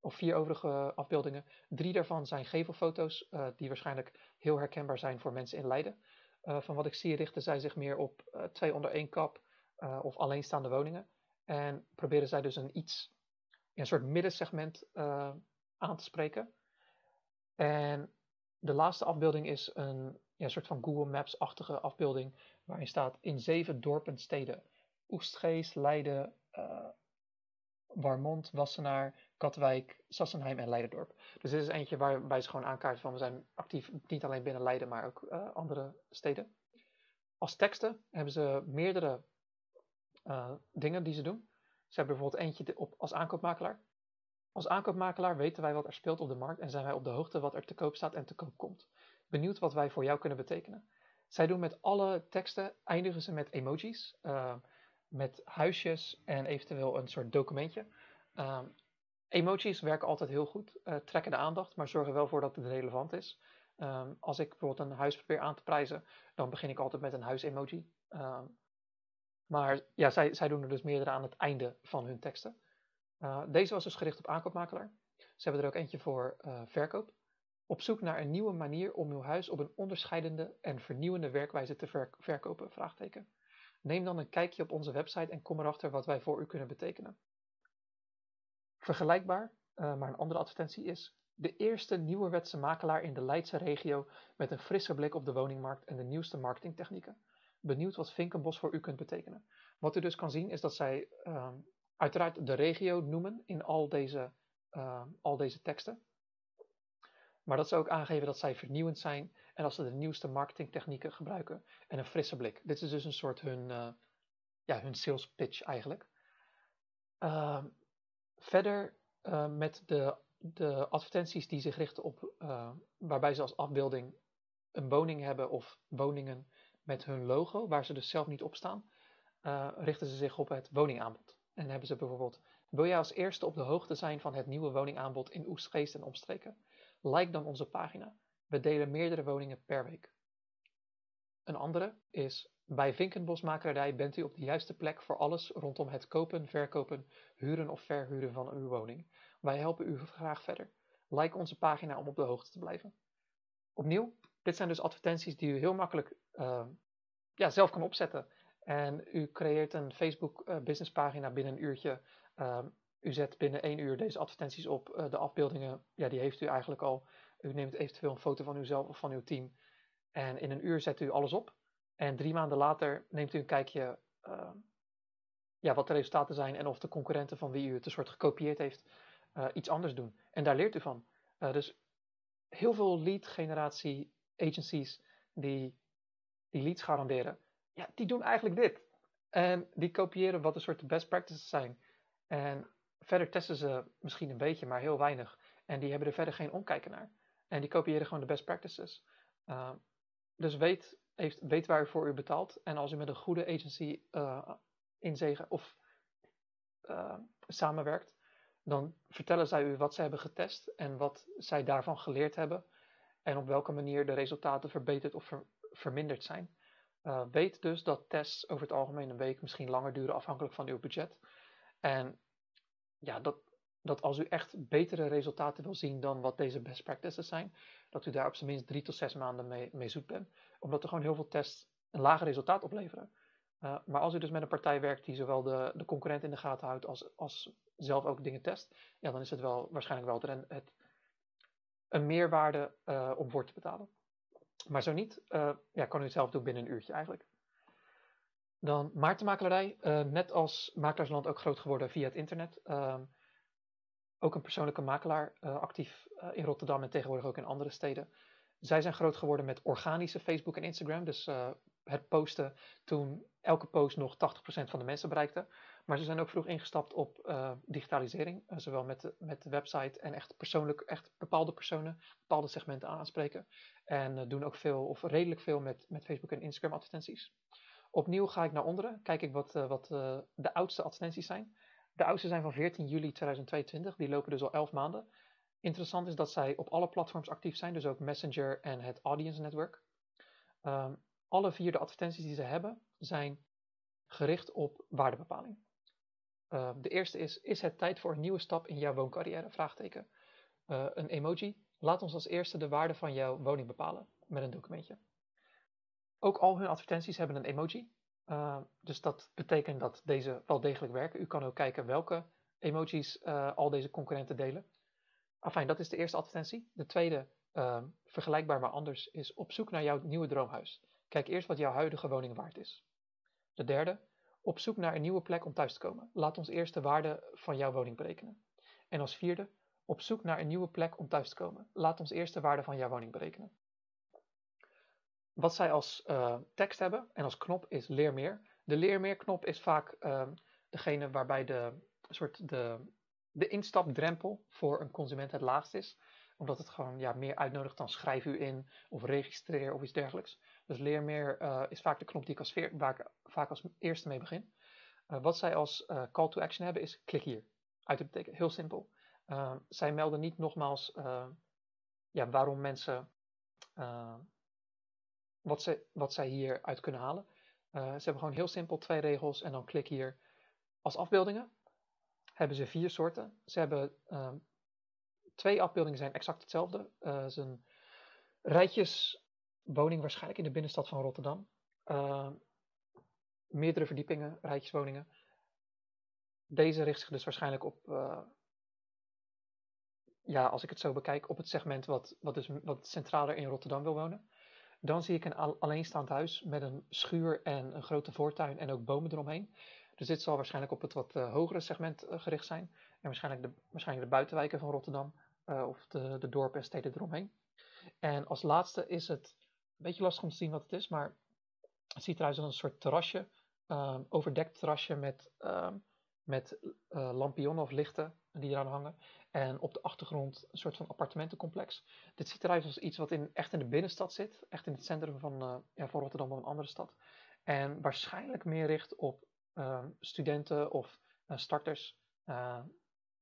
S1: of vier overige afbeeldingen, drie daarvan zijn gevelfoto's die waarschijnlijk heel herkenbaar zijn voor mensen in Leiden. van wat ik zie richten zij zich meer op twee onder één kap of alleenstaande woningen. En proberen zij dus een iets, een soort middensegment aan te spreken. En de laatste afbeelding is een ja, soort van Google Maps-achtige afbeelding waarin staat in zeven dorpen steden. Oestgeest, Leiden, uh, Warmond, Wassenaar, Katwijk, Sassenheim en Leidendorp. Dus dit is eentje waarbij ze gewoon aankaarten van we zijn actief niet alleen binnen Leiden, maar ook uh, andere steden. Als teksten hebben ze meerdere uh, dingen die ze doen. Ze hebben bijvoorbeeld eentje op, als aankoopmakelaar. Als aankoopmakelaar weten wij wat er speelt op de markt en zijn wij op de hoogte wat er te koop staat en te koop komt. Benieuwd wat wij voor jou kunnen betekenen. Zij doen met alle teksten, eindigen ze met emojis, uh, met huisjes en eventueel een soort documentje. Uh, emojis werken altijd heel goed, uh, trekken de aandacht, maar zorgen wel voor dat het relevant is. Um, als ik bijvoorbeeld een huis probeer aan te prijzen, dan begin ik altijd met een huis-emoji. maar ja, zij, zij doen er dus meerdere aan het einde van hun teksten. Uh, deze was dus gericht op aankoopmakelaar. Ze hebben er ook eentje voor uh, verkoop. Op zoek naar een nieuwe manier om uw huis op een onderscheidende en vernieuwende werkwijze te ver verkopen? Vraagteken. Neem dan een kijkje op onze website en kom erachter wat wij voor u kunnen betekenen. Vergelijkbaar, uh, maar een andere advertentie is de eerste nieuwerwetse makelaar in de Leidse regio met een frisse blik op de woningmarkt en de nieuwste marketingtechnieken. Benieuwd wat Vinkenbos voor u kunt betekenen. Wat u dus kan zien is dat zij uh, uiteraard de regio noemen in al deze, uh, al deze teksten. Maar dat ze ook aangeven dat zij vernieuwend zijn en als ze de nieuwste marketingtechnieken gebruiken en een frisse blik. Dit is dus een soort hun, uh, ja, hun sales pitch eigenlijk. Uh, verder uh, met de, de advertenties die zich richten op, waarbij ze als afbeelding een woning hebben of woningen met hun logo, waar ze dus zelf niet op staan, richten ze zich op het woningaanbod. En hebben ze bijvoorbeeld, wil jij als eerste op de hoogte zijn van het nieuwe woningaanbod in Oestgeest en omstreken? Like dan onze pagina. We delen meerdere woningen per week. Een andere is, bij Vinkenbosmakerij bent u op de juiste plek voor alles rondom het kopen, verkopen, huren of verhuren van uw woning. Wij helpen u graag verder. Like onze pagina om op de hoogte te blijven. Opnieuw, dit zijn dus advertenties die u heel makkelijk uh, ja, zelf kan opzetten. En u creëert een Facebook uh, businesspagina binnen een uurtje. Uh, u zet binnen één uur deze advertenties op. Uh, de afbeeldingen, ja, die heeft u eigenlijk al. U neemt eventueel een foto van uzelf of van uw team. En in een uur zet u alles op. En drie maanden later neemt u een kijkje ja, wat de resultaten zijn en of de concurrenten van wie u het een soort gekopieerd heeft iets anders doen. En daar leert u van. dus heel veel lead generatie agencies die, die leads garanderen ja, die doen eigenlijk dit. En die kopiëren wat een soort best practices zijn. En verder testen ze misschien een beetje, maar heel weinig. En die hebben er verder geen omkijken naar. En die kopiëren gewoon de best practices. Uh, dus weet, heeft, weet waar u voor u betaalt. En als u met een goede agency uh, of uh, samenwerkt, dan vertellen zij u wat zij hebben getest en wat zij daarvan geleerd hebben. En op welke manier de resultaten verbeterd of ver, verminderd zijn. Uh, weet dus dat tests over het algemeen een week misschien langer duren afhankelijk van uw budget. En ja, dat, dat als u echt betere resultaten wil zien dan wat deze best practices zijn, dat u daar op zijn minst drie tot zes maanden mee, mee zoet bent. Omdat er gewoon heel veel tests een lager resultaat opleveren. Uh, maar als u dus met een partij werkt die zowel de, de concurrent in de gaten houdt als, als zelf ook dingen test, ja, dan is het wel waarschijnlijk wel het, het, een meerwaarde uh, om voor te betalen. Maar zo niet, uh, ja, kan u het zelf doen binnen een uurtje eigenlijk. Dan Maartenmakelaarij, uh, net als Makelaarsland ook groot geworden via het internet. Uh, ook een persoonlijke makelaar, uh, actief in Rotterdam en tegenwoordig ook in andere steden. Zij zijn groot geworden met organische Facebook en Instagram. Dus het posten toen elke post nog 80% van de mensen bereikte. Maar ze zijn ook vroeg ingestapt op uh, digitalisering, uh, zowel met de, met website en echt persoonlijk, echt bepaalde personen, bepaalde segmenten aanspreken. En uh, doen ook veel, of redelijk veel met, met Facebook en Instagram advertenties. Opnieuw ga ik naar onderen, kijk ik wat, wat de oudste advertenties zijn. De oudste zijn van 14 juli 2022, die lopen dus al 11 maanden. Interessant is dat zij op alle platforms actief zijn, dus ook Messenger en het Audience Network. Um, alle vier de advertenties die ze hebben zijn gericht op waardebepaling. Uh, de eerste is, is het tijd voor een nieuwe stap in jouw wooncarrière? Vraagteken. Uh, een emoji. Laat ons als eerste de waarde van jouw woning bepalen met een documentje. ook al hun advertenties hebben een emoji. Uh, dus dat betekent dat deze wel degelijk werken. U kan ook kijken welke emojis uh, al deze concurrenten delen. Afijn, dat is de eerste advertentie. De tweede, uh, vergelijkbaar maar anders, is op zoek naar jouw nieuwe droomhuis. Kijk eerst wat jouw huidige woning waard is. De derde, op zoek naar een nieuwe plek om thuis te komen. Laat ons eerst de waarde van jouw woning berekenen. En als vierde, op zoek naar een nieuwe plek om thuis te komen. Laat ons eerst de waarde van jouw woning berekenen. Wat zij als uh, tekst hebben en als knop is leer meer. De leer meer knop is vaak uh, degene waarbij de, soort de, de instapdrempel voor een consument het laagst is. Omdat het gewoon ja, meer uitnodigt dan schrijf u in of registreer of iets dergelijks. Dus leer meer uh, is vaak de knop die ik als ik vaak als eerste mee begin. wat zij als call to action hebben is klik hier. Uit te betekenen. Heel simpel. zij melden niet nogmaals ja, waarom mensen wat, ze, wat zij hieruit kunnen halen. Ze hebben gewoon heel simpel twee regels en dan klik hier. Als afbeeldingen hebben ze vier soorten. Ze hebben twee afbeeldingen zijn exact hetzelfde. Uh, het is rijtjeswoning waarschijnlijk in de binnenstad van Rotterdam. meerdere verdiepingen, rijtjeswoningen. Deze richt zich dus waarschijnlijk op, ja, als ik het zo bekijk, op het segment wat, wat, dus, wat centraler in Rotterdam wil wonen. Dan zie ik een alleenstaand huis met een schuur en een grote voortuin en ook bomen eromheen. Dus dit zal waarschijnlijk op het wat uh, hogere segment uh, gericht zijn. En waarschijnlijk de, waarschijnlijk de buitenwijken van Rotterdam of de, de dorpen en steden eromheen. En als laatste is het beetje lastig om te zien wat het is, maar het ziet eruit als een soort terrasje, overdekt terrasje met, met lampionnen of lichten die eraan hangen. En op de achtergrond een soort van appartementencomplex. Dit ziet eruit als iets wat in, echt in de binnenstad zit. Echt in het centrum van, uh, ja, van Rotterdam of een andere stad. En waarschijnlijk meer richt op uh, studenten of uh, starters.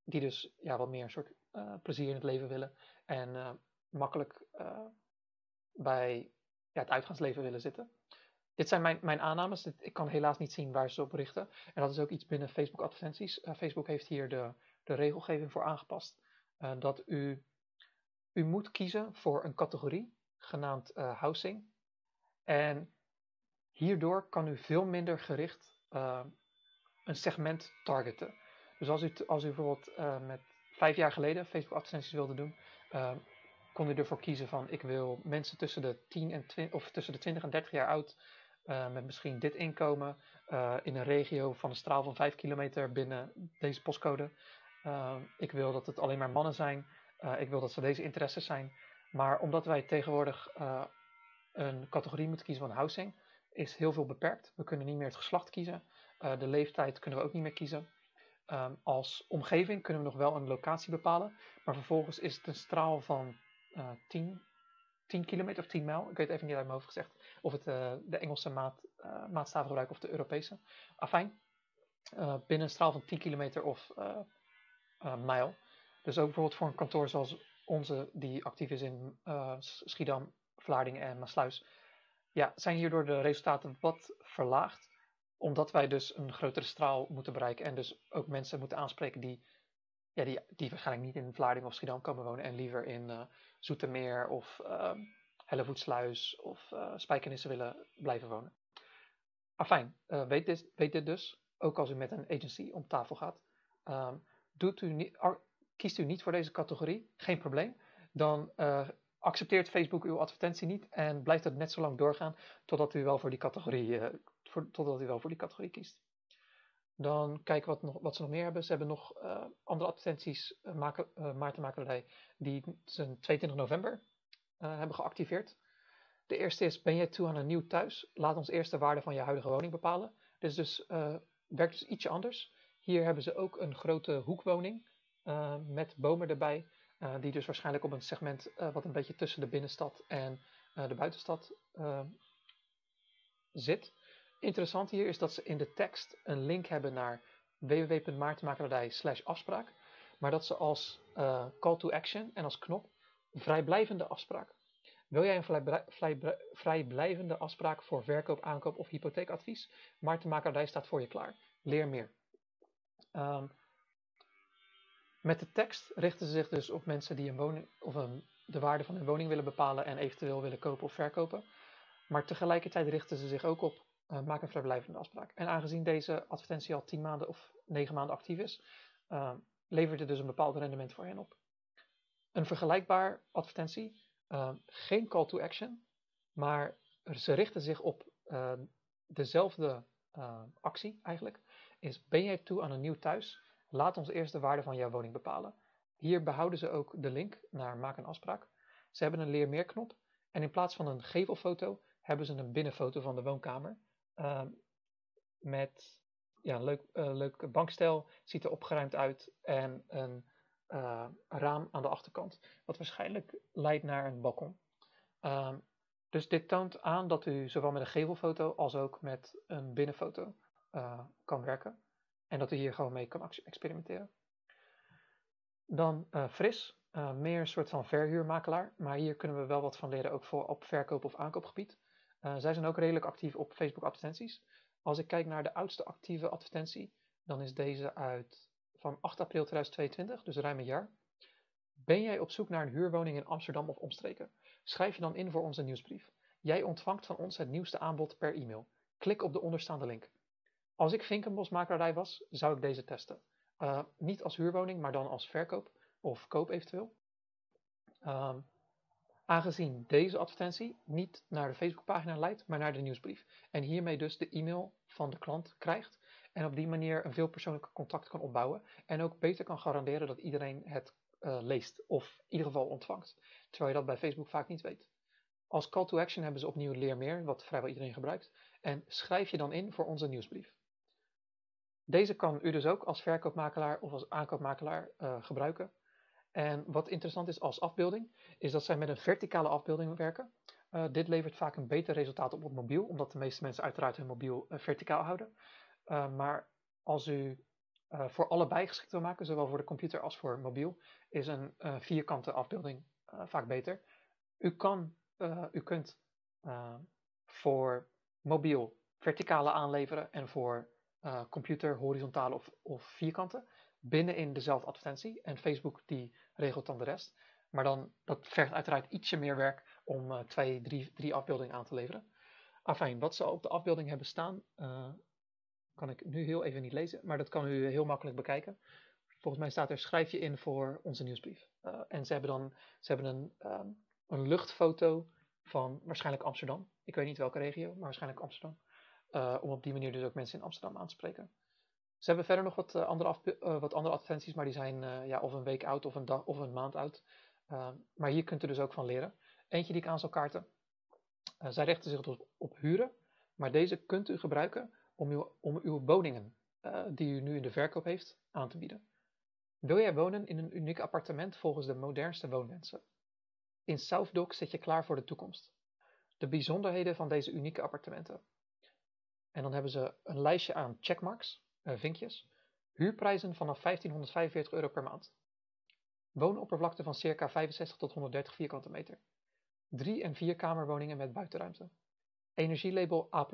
S1: die dus ja, wat meer een soort plezier in het leven willen. En makkelijk bij ja, het uitgaansleven willen zitten. Dit zijn mijn, mijn aannames. Ik kan helaas niet zien waar ze op richten. En dat is ook iets binnen Facebook advertenties. Facebook heeft hier de de regelgeving voor aangepast. Uh, dat u, u moet kiezen voor een categorie genaamd uh, housing. En hierdoor kan u veel minder gericht een segment targeten. Dus als u, als u bijvoorbeeld met vijf jaar geleden Facebook advertenties wilde doen, kon u ervoor kiezen van ik wil mensen tussen de 10 en 20, of tussen de 20 en 30 jaar oud met misschien dit inkomen in een regio van een straal van 5 kilometer binnen deze postcode. Uh, ik wil dat het alleen maar mannen zijn. Uh, ik wil dat ze deze interesses zijn. Maar omdat wij tegenwoordig uh, een categorie moeten kiezen van housing, is heel veel beperkt. We kunnen niet meer het geslacht kiezen. de leeftijd kunnen we ook niet meer kiezen. Um, als omgeving kunnen we nog wel een locatie bepalen. Maar vervolgens is het een straal van 10, 10 kilometer of 10 mijl. Ik weet even niet uit mijn hoofd gezegd of het de Engelse maat, maatstaven gebruikt of de Europese. Afijn. binnen een straal van 10 kilometer of mijl. Dus ook bijvoorbeeld voor een kantoor zoals onze, die actief is in Schiedam, Vlaardingen en Maasluis, ja, zijn hierdoor de resultaten wat verlaagd. Omdat wij dus een grotere straal moeten bereiken en dus ook mensen moeten aanspreken die, ja, die, die waarschijnlijk niet in Vlaardingen of Schiedam komen wonen en liever in uh, Zoetermeer of uh, Hellevoetsluis of uh, Spijkenissen willen blijven wonen. Afijn, weet, dit, weet dit dus, ook als u met een agency om tafel gaat. Um, doet u niet, kiest u niet voor deze categorie, geen probleem. Dan uh, accepteert Facebook uw advertentie niet en blijft het net zo lang doorgaan totdat u wel voor die categorie, uh, totdat u wel voor die categorie kiest. Dan kijken wat, nog, wat ze nog meer hebben. Ze hebben nog uh, andere advertenties, uh, maken, Makelaarij, die zijn 22 november hebben geactiveerd. De eerste is, ben jij toe aan een nieuw thuis? Laat ons eerst de waarde van je huidige woning bepalen. Is dus, werkt dus ietsje anders. Hier hebben ze ook een grote hoekwoning uh, met bomen erbij, uh, die dus waarschijnlijk op een segment uh, wat een beetje tussen de binnenstad en de buitenstad zit. Interessant hier is dat ze in de tekst een link hebben naar www.maartenmakelaardij afspraak, maar dat ze als call to action en als knop vrijblijvende afspraak. Wil jij een vrijblijvende afspraak voor verkoop, aankoop of hypotheekadvies? Maarten staat voor je klaar. Leer meer. Um, met de tekst richten ze zich dus op mensen die een woning of de waarde van hun woning willen bepalen en eventueel willen kopen of verkopen. Maar tegelijkertijd richten ze zich ook op uh, maak een vrijblijvende afspraak. En aangezien deze advertentie al 10 maanden of 9 maanden actief is, uh, levert het dus een bepaald rendement voor hen op. Een vergelijkbaar advertentie, uh, geen call to action, maar ze richten zich op dezelfde actie eigenlijk, is ben jij toe aan een nieuw thuis? Laat ons eerst de waarde van jouw woning bepalen. Hier behouden ze ook de link naar maak een afspraak. Ze hebben een leer meer knop en in plaats van een gevelfoto hebben ze een binnenfoto van de woonkamer. Uh, met ja, een leuk, uh, leuk bankstel, ziet er opgeruimd uit en een uh, raam aan de achterkant, wat waarschijnlijk leidt naar een balkon. Uh, dus dit toont aan dat u zowel met een gevelfoto als ook met een binnenfoto uh, kan werken en dat u hier gewoon mee kan experimenteren. Dan Fris, meer een soort van verhuurmakelaar, maar hier kunnen we wel wat van leren ook voor op verkoop- of aankoopgebied. Uh, zij zijn ook redelijk actief op Facebook advertenties. Als ik kijk naar de oudste actieve advertentie, dan is deze uit van 8 april 2022, dus ruim een jaar. Ben jij op zoek naar een huurwoning in Amsterdam of omstreken? Schrijf je dan in voor onze nieuwsbrief. Jij ontvangt van ons het nieuwste aanbod per e-mail. Klik op de onderstaande link. Als ik Vinkenbosmakelaarij was, zou ik deze testen. Uh, niet als huurwoning, maar dan als verkoop of koop eventueel. Um, aangezien deze advertentie niet naar de Facebookpagina leidt, maar naar de nieuwsbrief. En hiermee dus de e-mail van de klant krijgt en op die manier een veel persoonlijker contact kan opbouwen en ook beter kan garanderen dat iedereen het uh, leest of in ieder geval ontvangt, terwijl je dat bij Facebook vaak niet weet. Als call to action hebben ze opnieuw leer meer, wat vrijwel iedereen gebruikt, en schrijf je dan in voor onze nieuwsbrief. Deze kan u dus ook als verkoopmakelaar of als aankoopmakelaar uh, gebruiken. En wat interessant is als afbeelding, is dat zij met een verticale afbeelding werken. Uh, dit levert vaak een beter resultaat op op mobiel, omdat de meeste mensen uiteraard hun mobiel uh, verticaal houden. Uh, maar als u voor allebei geschikt wil maken, zowel voor de computer als voor mobiel, is een vierkante afbeelding vaak beter. U, kan, u kunt voor mobiel verticale aanleveren en voor computer horizontale of, of vierkante binnenin dezelfde advertentie. En Facebook die regelt dan de rest. Maar dan, dat vergt uiteraard ietsje meer werk om uh, twee, drie, drie afbeeldingen aan te leveren. Afijn, wat ze op de afbeelding hebben staan, uh, kan ik nu heel even niet lezen, maar dat kan u heel makkelijk bekijken. Volgens mij staat er schrijf je in voor onze nieuwsbrief. Uh, en ze hebben dan ze hebben een, um, een luchtfoto van waarschijnlijk Amsterdam. Ik weet niet welke regio, maar waarschijnlijk Amsterdam. om op die manier dus ook mensen in Amsterdam aan te spreken. Ze hebben verder nog wat, uh, andere, uh, wat andere advertenties, maar die zijn uh, ja, of een week oud of een, dag, of een maand oud. maar hier kunt u dus ook van leren. Eentje die ik aan zal kaarten. zij richten zich dus op huren, maar deze kunt u gebruiken om uw, om uw woningen die u nu in de verkoop heeft aan te bieden. Wil jij wonen in een uniek appartement volgens de modernste woonwensen? In South zit je klaar voor de toekomst. De bijzonderheden van deze unieke appartementen. En dan hebben ze een lijstje aan checkmarks vinkjes. Huurprijzen vanaf 1545 euro per maand. Woonoppervlakte van circa 65 tot 130 vierkante meter. 3 en 4 kamerwoningen met buitenruimte. Energielabel A++.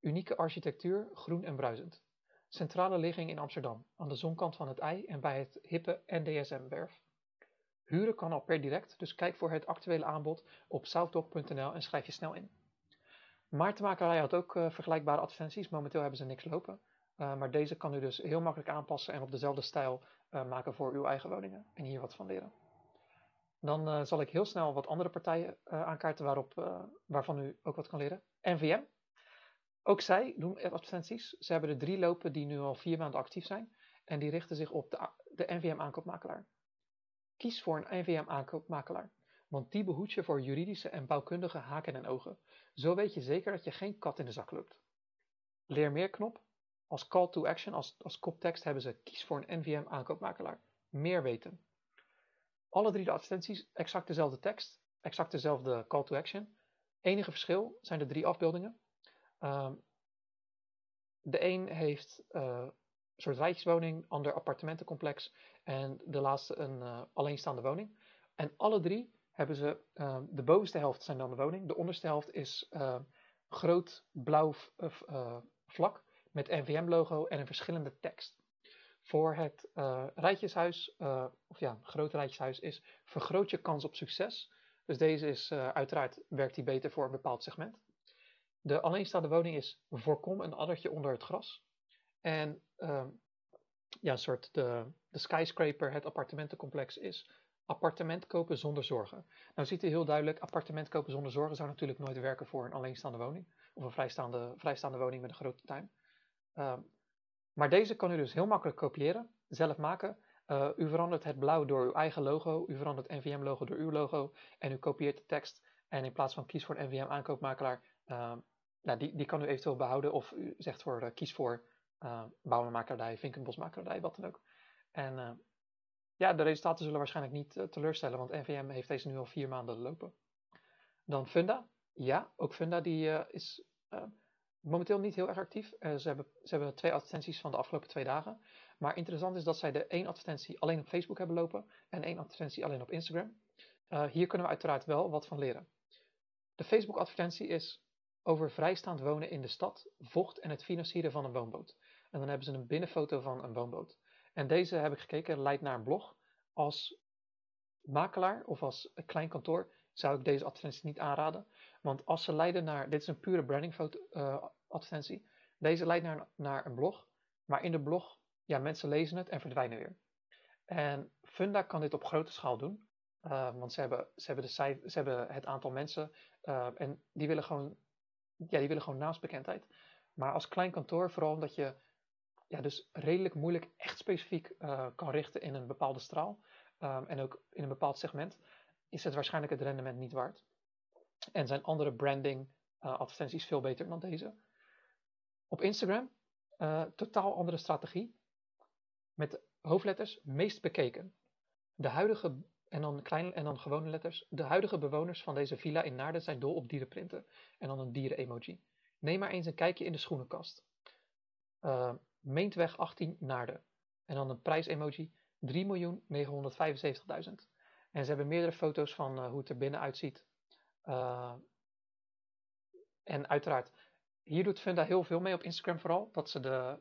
S1: Unieke architectuur, groen en bruisend. Centrale ligging in Amsterdam, aan de zonkant van het ei en bij het hippe NDSM-werf. Huren kan al per direct, dus kijk voor het actuele aanbod op southdoc.nl en schrijf je snel in. Maartenmakerij had ook uh, vergelijkbare advertenties, momenteel hebben ze niks lopen. Uh, maar deze kan u dus heel makkelijk aanpassen en op dezelfde stijl uh, maken voor uw eigen woningen. En hier wat van leren. Dan uh, zal ik heel snel wat andere partijen aankaarten waarop, waarvan u ook wat kan leren. NVM. Ook zij doen advertenties. Ze hebben er drie lopen die nu al vier maanden actief zijn. En die richten zich op de, de NVM aankoopmakelaar. Kies voor een NVM aankoopmakelaar. Want die behoedt je voor juridische en bouwkundige haken en ogen. Zo weet je zeker dat je geen kat in de zak loopt. Leer meer knop als call to action, als, als koptekst hebben ze kies voor een NVM aankoopmakelaar. Meer weten. Alle drie de advertenties exact dezelfde tekst, exact dezelfde call to action. Enige verschil zijn de drie afbeeldingen. Um, de een heeft uh, een soort rijtjeswoning, ander appartementencomplex en de laatste een uh, alleenstaande woning. En alle drie hebben ze, uh, de bovenste helft zijn dan de woning, de onderste helft is groot blauw vlak met NVM-logo en een verschillende tekst. Voor het uh, rijtjeshuis, uh, of ja, groot rijtjeshuis is vergroot je kans op succes. Dus deze is uiteraard werkt die beter voor een bepaald segment. De alleenstaande woning is voorkom een addertje onder het gras. En ehm, ja, een soort de, de skyscraper, het appartementencomplex is appartement kopen zonder zorgen. Nou ziet u heel duidelijk, appartement kopen zonder zorgen zou natuurlijk nooit werken voor een alleenstaande woning. Of een vrijstaande, vrijstaande woning met een grote tuin. Ehm, maar deze kan u dus heel makkelijk kopiëren, zelf maken. Uh, u verandert het blauw door uw eigen logo, u verandert het NVM-logo door uw logo en u kopieert de tekst. En in plaats van kies voor een NVM-aankoopmakelaar, uh, nou, die, die kan u eventueel behouden. Of u zegt voor uh, kies voor uh, bouwenmakelaardij, vinkenbosmakelaardij, wat dan ook. En ja, de resultaten zullen waarschijnlijk niet teleurstellen, want NVM heeft deze nu al vier maanden lopen. Dan Funda. Ja, ook Funda die is momenteel niet heel erg actief. Uh, ze, hebben, ze hebben twee advertenties van de afgelopen twee dagen. Maar interessant is dat zij de één advertentie alleen op Facebook hebben lopen en één advertentie alleen op Instagram. Uh, hier kunnen we uiteraard wel wat van leren. De Facebook advertentie is over vrijstaand wonen in de stad, vocht en het financieren van een woonboot. En dan hebben ze een binnenfoto van een woonboot. En deze heb ik gekeken, leidt naar een blog. Als makelaar of als klein kantoor zou ik deze advertentie niet aanraden. Want als ze leiden naar, dit is een pure branding foto, uh, advertentie. Deze leidt naar, naar een blog. Maar in de blog, ja, mensen lezen het en verdwijnen weer. En Funda kan dit op grote schaal doen. Uh, want ze hebben, ze, hebben de ze hebben het aantal mensen uh, en die willen gewoon, ja, die willen gewoon naamsbekendheid. Maar als klein kantoor, vooral omdat je ja, dus redelijk moeilijk echt specifiek kan richten in een bepaalde straal en ook in een bepaald segment, is het waarschijnlijk het rendement niet waard. En zijn andere branding uh, advertenties veel beter dan deze. Op Instagram, uh, totaal andere strategie. Met hoofdletters meest bekeken. De huidige, en dan, kleine, en dan gewone letters. De huidige bewoners van deze villa in Naarden zijn dol op dierenprinten. En dan een dieren-emoji. Neem maar eens een kijkje in de schoenenkast. Uh, Meentweg 18 Naarden. En dan een prijs-emoji 3.975.000. En ze hebben meerdere foto's van uh, hoe het er binnen uitziet. Uh, en uiteraard, hier doet Funda heel veel mee op Instagram vooral. Dat ze de,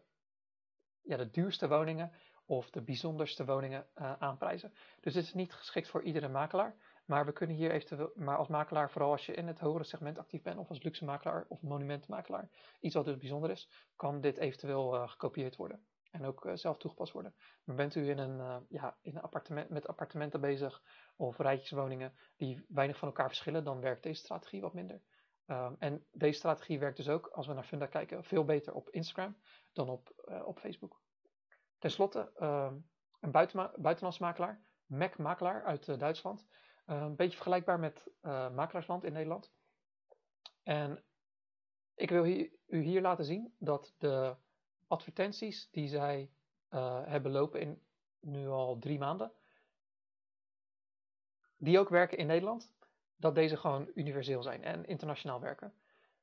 S1: ja, de duurste woningen of de bijzonderste woningen uh, aanprijzen. Dus dit is niet geschikt voor iedere makelaar. Maar we kunnen hier eventueel, maar als makelaar, vooral als je in het hogere segment actief bent, of als luxe makelaar of monumentmakelaar, iets wat dus bijzonder is, kan dit eventueel gekopieerd worden. En ook uh, zelf toegepast worden. Maar bent u in een, uh, ja, in een appartement, met appartementen bezig of rijtjeswoningen die weinig van elkaar verschillen, dan werkt deze strategie wat minder. Um, en deze strategie werkt dus ook, als we naar Funda kijken, veel beter op Instagram dan op, uh, op Facebook. Ten slotte, um, een buitenlands makelaar, Mac Makelaar uit Duitsland. een beetje vergelijkbaar met Makelaarsland in Nederland. En ik wil u hier laten zien dat de advertenties die zij uh, hebben lopen in nu al drie maanden, die ook werken in Nederland, dat deze gewoon universeel zijn en internationaal werken.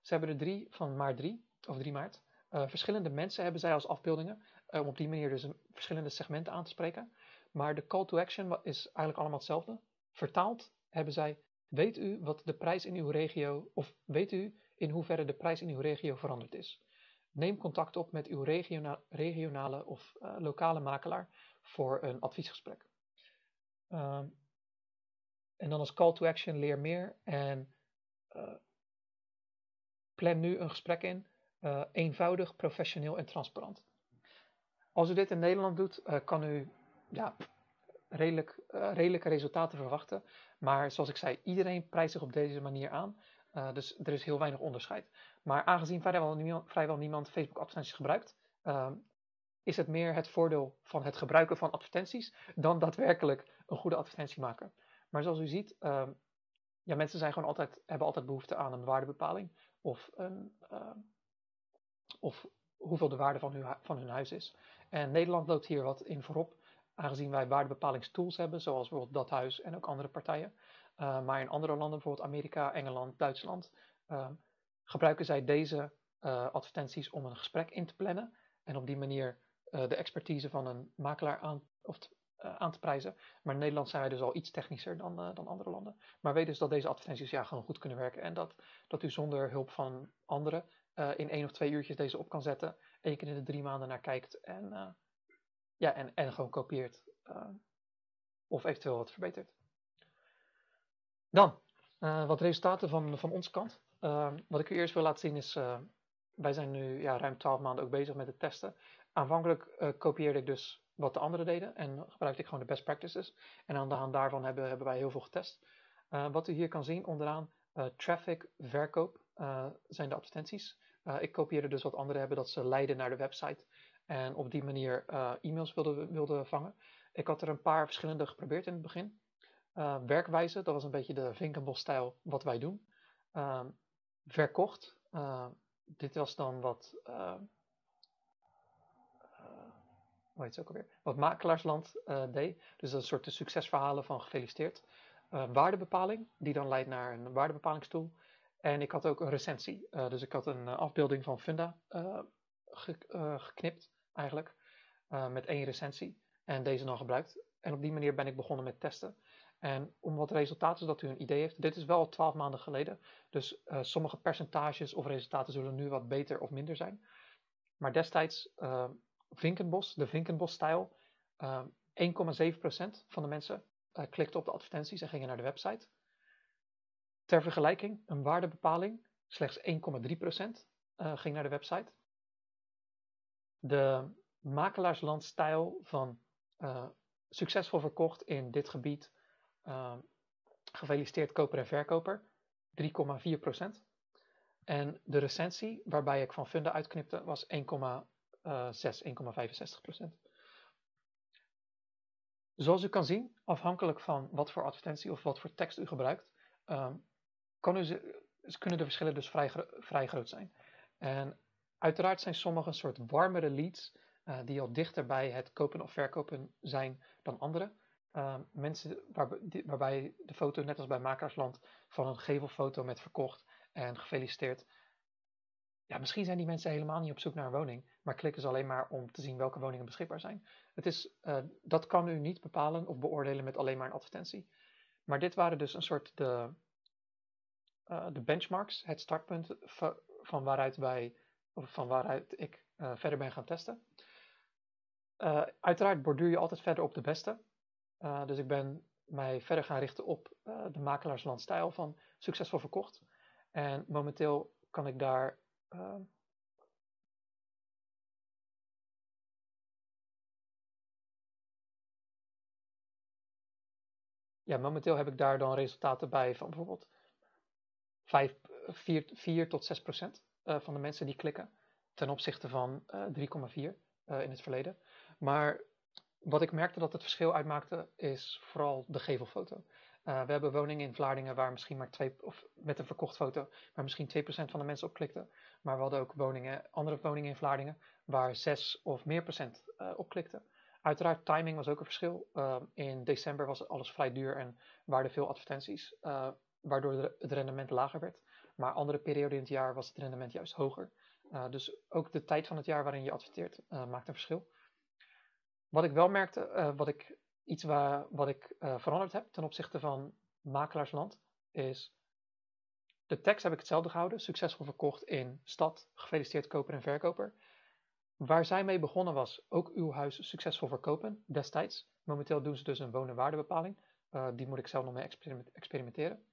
S1: Ze hebben er drie van maart 3, of 3 maart. Uh, verschillende mensen hebben zij als afbeeldingen, uh, om op die manier dus verschillende segmenten aan te spreken. Maar de call to action is eigenlijk allemaal hetzelfde. Vertaald hebben zij, weet u wat de prijs in uw regio, of weet u in hoeverre de prijs in uw regio veranderd is? Neem contact op met uw regionale, of uh, lokale makelaar voor een adviesgesprek. Uh, en dan als call to action leer meer en uh, plan nu een gesprek in. Uh, eenvoudig, professioneel en transparant. Als u dit in Nederland doet, kan u ja, redelijk, redelijke resultaten verwachten. Maar zoals ik zei, iedereen prijst zich op deze manier aan. Uh, dus er is heel weinig onderscheid. Maar aangezien vrijwel niemand, Facebook advertenties gebruikt, uh, is het meer het voordeel van het gebruiken van advertenties dan daadwerkelijk een goede advertentie maken. Maar zoals u ziet, uh, ja, mensen zijn gewoon altijd, hebben altijd behoefte aan een waardebepaling of, een, ehm, of hoeveel de waarde van hun, van hun huis is. En Nederland loopt hier wat in voorop, aangezien wij waardebepalingstools hebben, zoals bijvoorbeeld dat huis en ook andere partijen. Uh, maar in andere landen, bijvoorbeeld Amerika, Engeland, Duitsland, uh, gebruiken zij deze uh, advertenties om een gesprek in te plannen en op die manier de expertise van een makelaar aan, of aan te prijzen. Maar in Nederland zijn wij dus al iets technischer dan, dan andere landen. Maar weet dus dat deze advertenties ja, gewoon goed kunnen werken en dat, dat u zonder hulp van anderen in één of twee uurtjes deze op kan zetten, één keer in de drie maanden naar kijkt en, ja, en, en gewoon kopieert of eventueel wat verbetert. Dan, wat resultaten van, van onze kant. wat ik u eerst wil laten zien is, wij zijn nu ja, ruim 12 maanden ook bezig met het testen. Aanvankelijk kopieerde ik dus wat de anderen deden en gebruikte ik gewoon de best practices. En aan de hand daarvan hebben, hebben wij heel veel getest. wat u hier kan zien onderaan, traffic, verkoop zijn de advertenties. ik kopieerde dus wat anderen hebben dat ze leiden naar de website en op die manier e-mails wilden wilde vangen. Ik had er een paar verschillende geprobeerd in het begin. Uh, werkwijze, dat was een beetje de Vinkenbos-stijl wat wij doen. Uh, verkocht, uh, dit was dan wat, hoe ook alweer, wat Makelaarsland deed. Dus dat een soort de succesverhalen van gefeliciteerd. waardebepaling, die dan leidt naar een waardebepalingstoel. En ik had ook een recensie. dus ik had een afbeelding van Funda ge geknipt, eigenlijk, met één recensie. En deze dan gebruikt. En op die manier ben ik begonnen met testen. En om wat resultaten, zodat u een idee heeft. Dit is wel 12 maanden geleden. Dus uh, sommige percentages of resultaten zullen nu wat beter of minder zijn. Maar destijds, uh, Vinkenbos, de Vinkenbos-stijl. Uh, eh, 1,7% van de mensen klikte op de advertenties en gingen naar de website. Ter vergelijking, een waardebepaling, slechts 1,3% ging naar de website. De makelaarslandstijl van succesvol verkocht in dit gebied uh, gefeliciteerd koper en verkoper, 3,4%. En de recensie, waarbij ik van Funda uitknipte, was 1,6, 1,65%. Zoals u kan zien, afhankelijk van wat voor advertentie of wat voor tekst u gebruikt, kan u, kunnen de verschillen dus vrij, vrij groot zijn. En uiteraard zijn sommige een soort warmere leads uh, die al dichter bij het kopen of verkopen zijn dan andere. Ehm, mensen waarbij de foto, net als bij Makersland, van een gevelfoto met verkocht en gefeliciteerd. Ja, misschien zijn die mensen helemaal niet op zoek naar een woning, maar klikken ze alleen maar om te zien welke woningen beschikbaar zijn. Het is, uh, dat kan u niet bepalen of beoordelen met alleen maar een advertentie. Maar dit waren dus een soort de, uh, de benchmarks, het startpunt van waaruit wij, van waaruit ik uh, verder ben gaan testen. uiteraard borduur je altijd verder op de beste. Uh, dus ik ben mij verder gaan richten op uh, de makelaarslandstijl van succesvol verkocht. En momenteel kan ik daar uh, ja, momenteel heb ik daar dan resultaten bij van bijvoorbeeld 5, 4, 4 tot 6 procent van de mensen die klikken. Ten opzichte van 3,4 in het verleden. Maar wat ik merkte dat het verschil uitmaakte, is vooral de gevelfoto. Uh, we hebben woningen in Vlaardingen waar misschien maar twee, of met een verkocht foto, waar misschien 2% van de mensen op klikten. Maar we hadden ook woningen, andere woningen in Vlaardingen waar 6 of meer procent uh, op klikten. Uiteraard, timing was ook een verschil. Uh, in december was alles vrij duur en waren er veel advertenties, waardoor het rendement lager werd. Maar andere perioden in het jaar was het rendement juist hoger. dus ook de tijd van het jaar waarin je adverteert maakt een verschil. Wat ik wel merkte, uh, wat ik, iets waar, wat ik uh, veranderd heb ten opzichte van makelaarsland, is de tekst heb ik hetzelfde gehouden. Succesvol verkocht in stad, gefeliciteerd koper en verkoper. Waar zij mee begonnen was, ook uw huis succesvol verkopen, destijds. Momenteel doen ze dus een wonen-waardebepaling. Uh, die moet ik zelf nog mee experimenteren.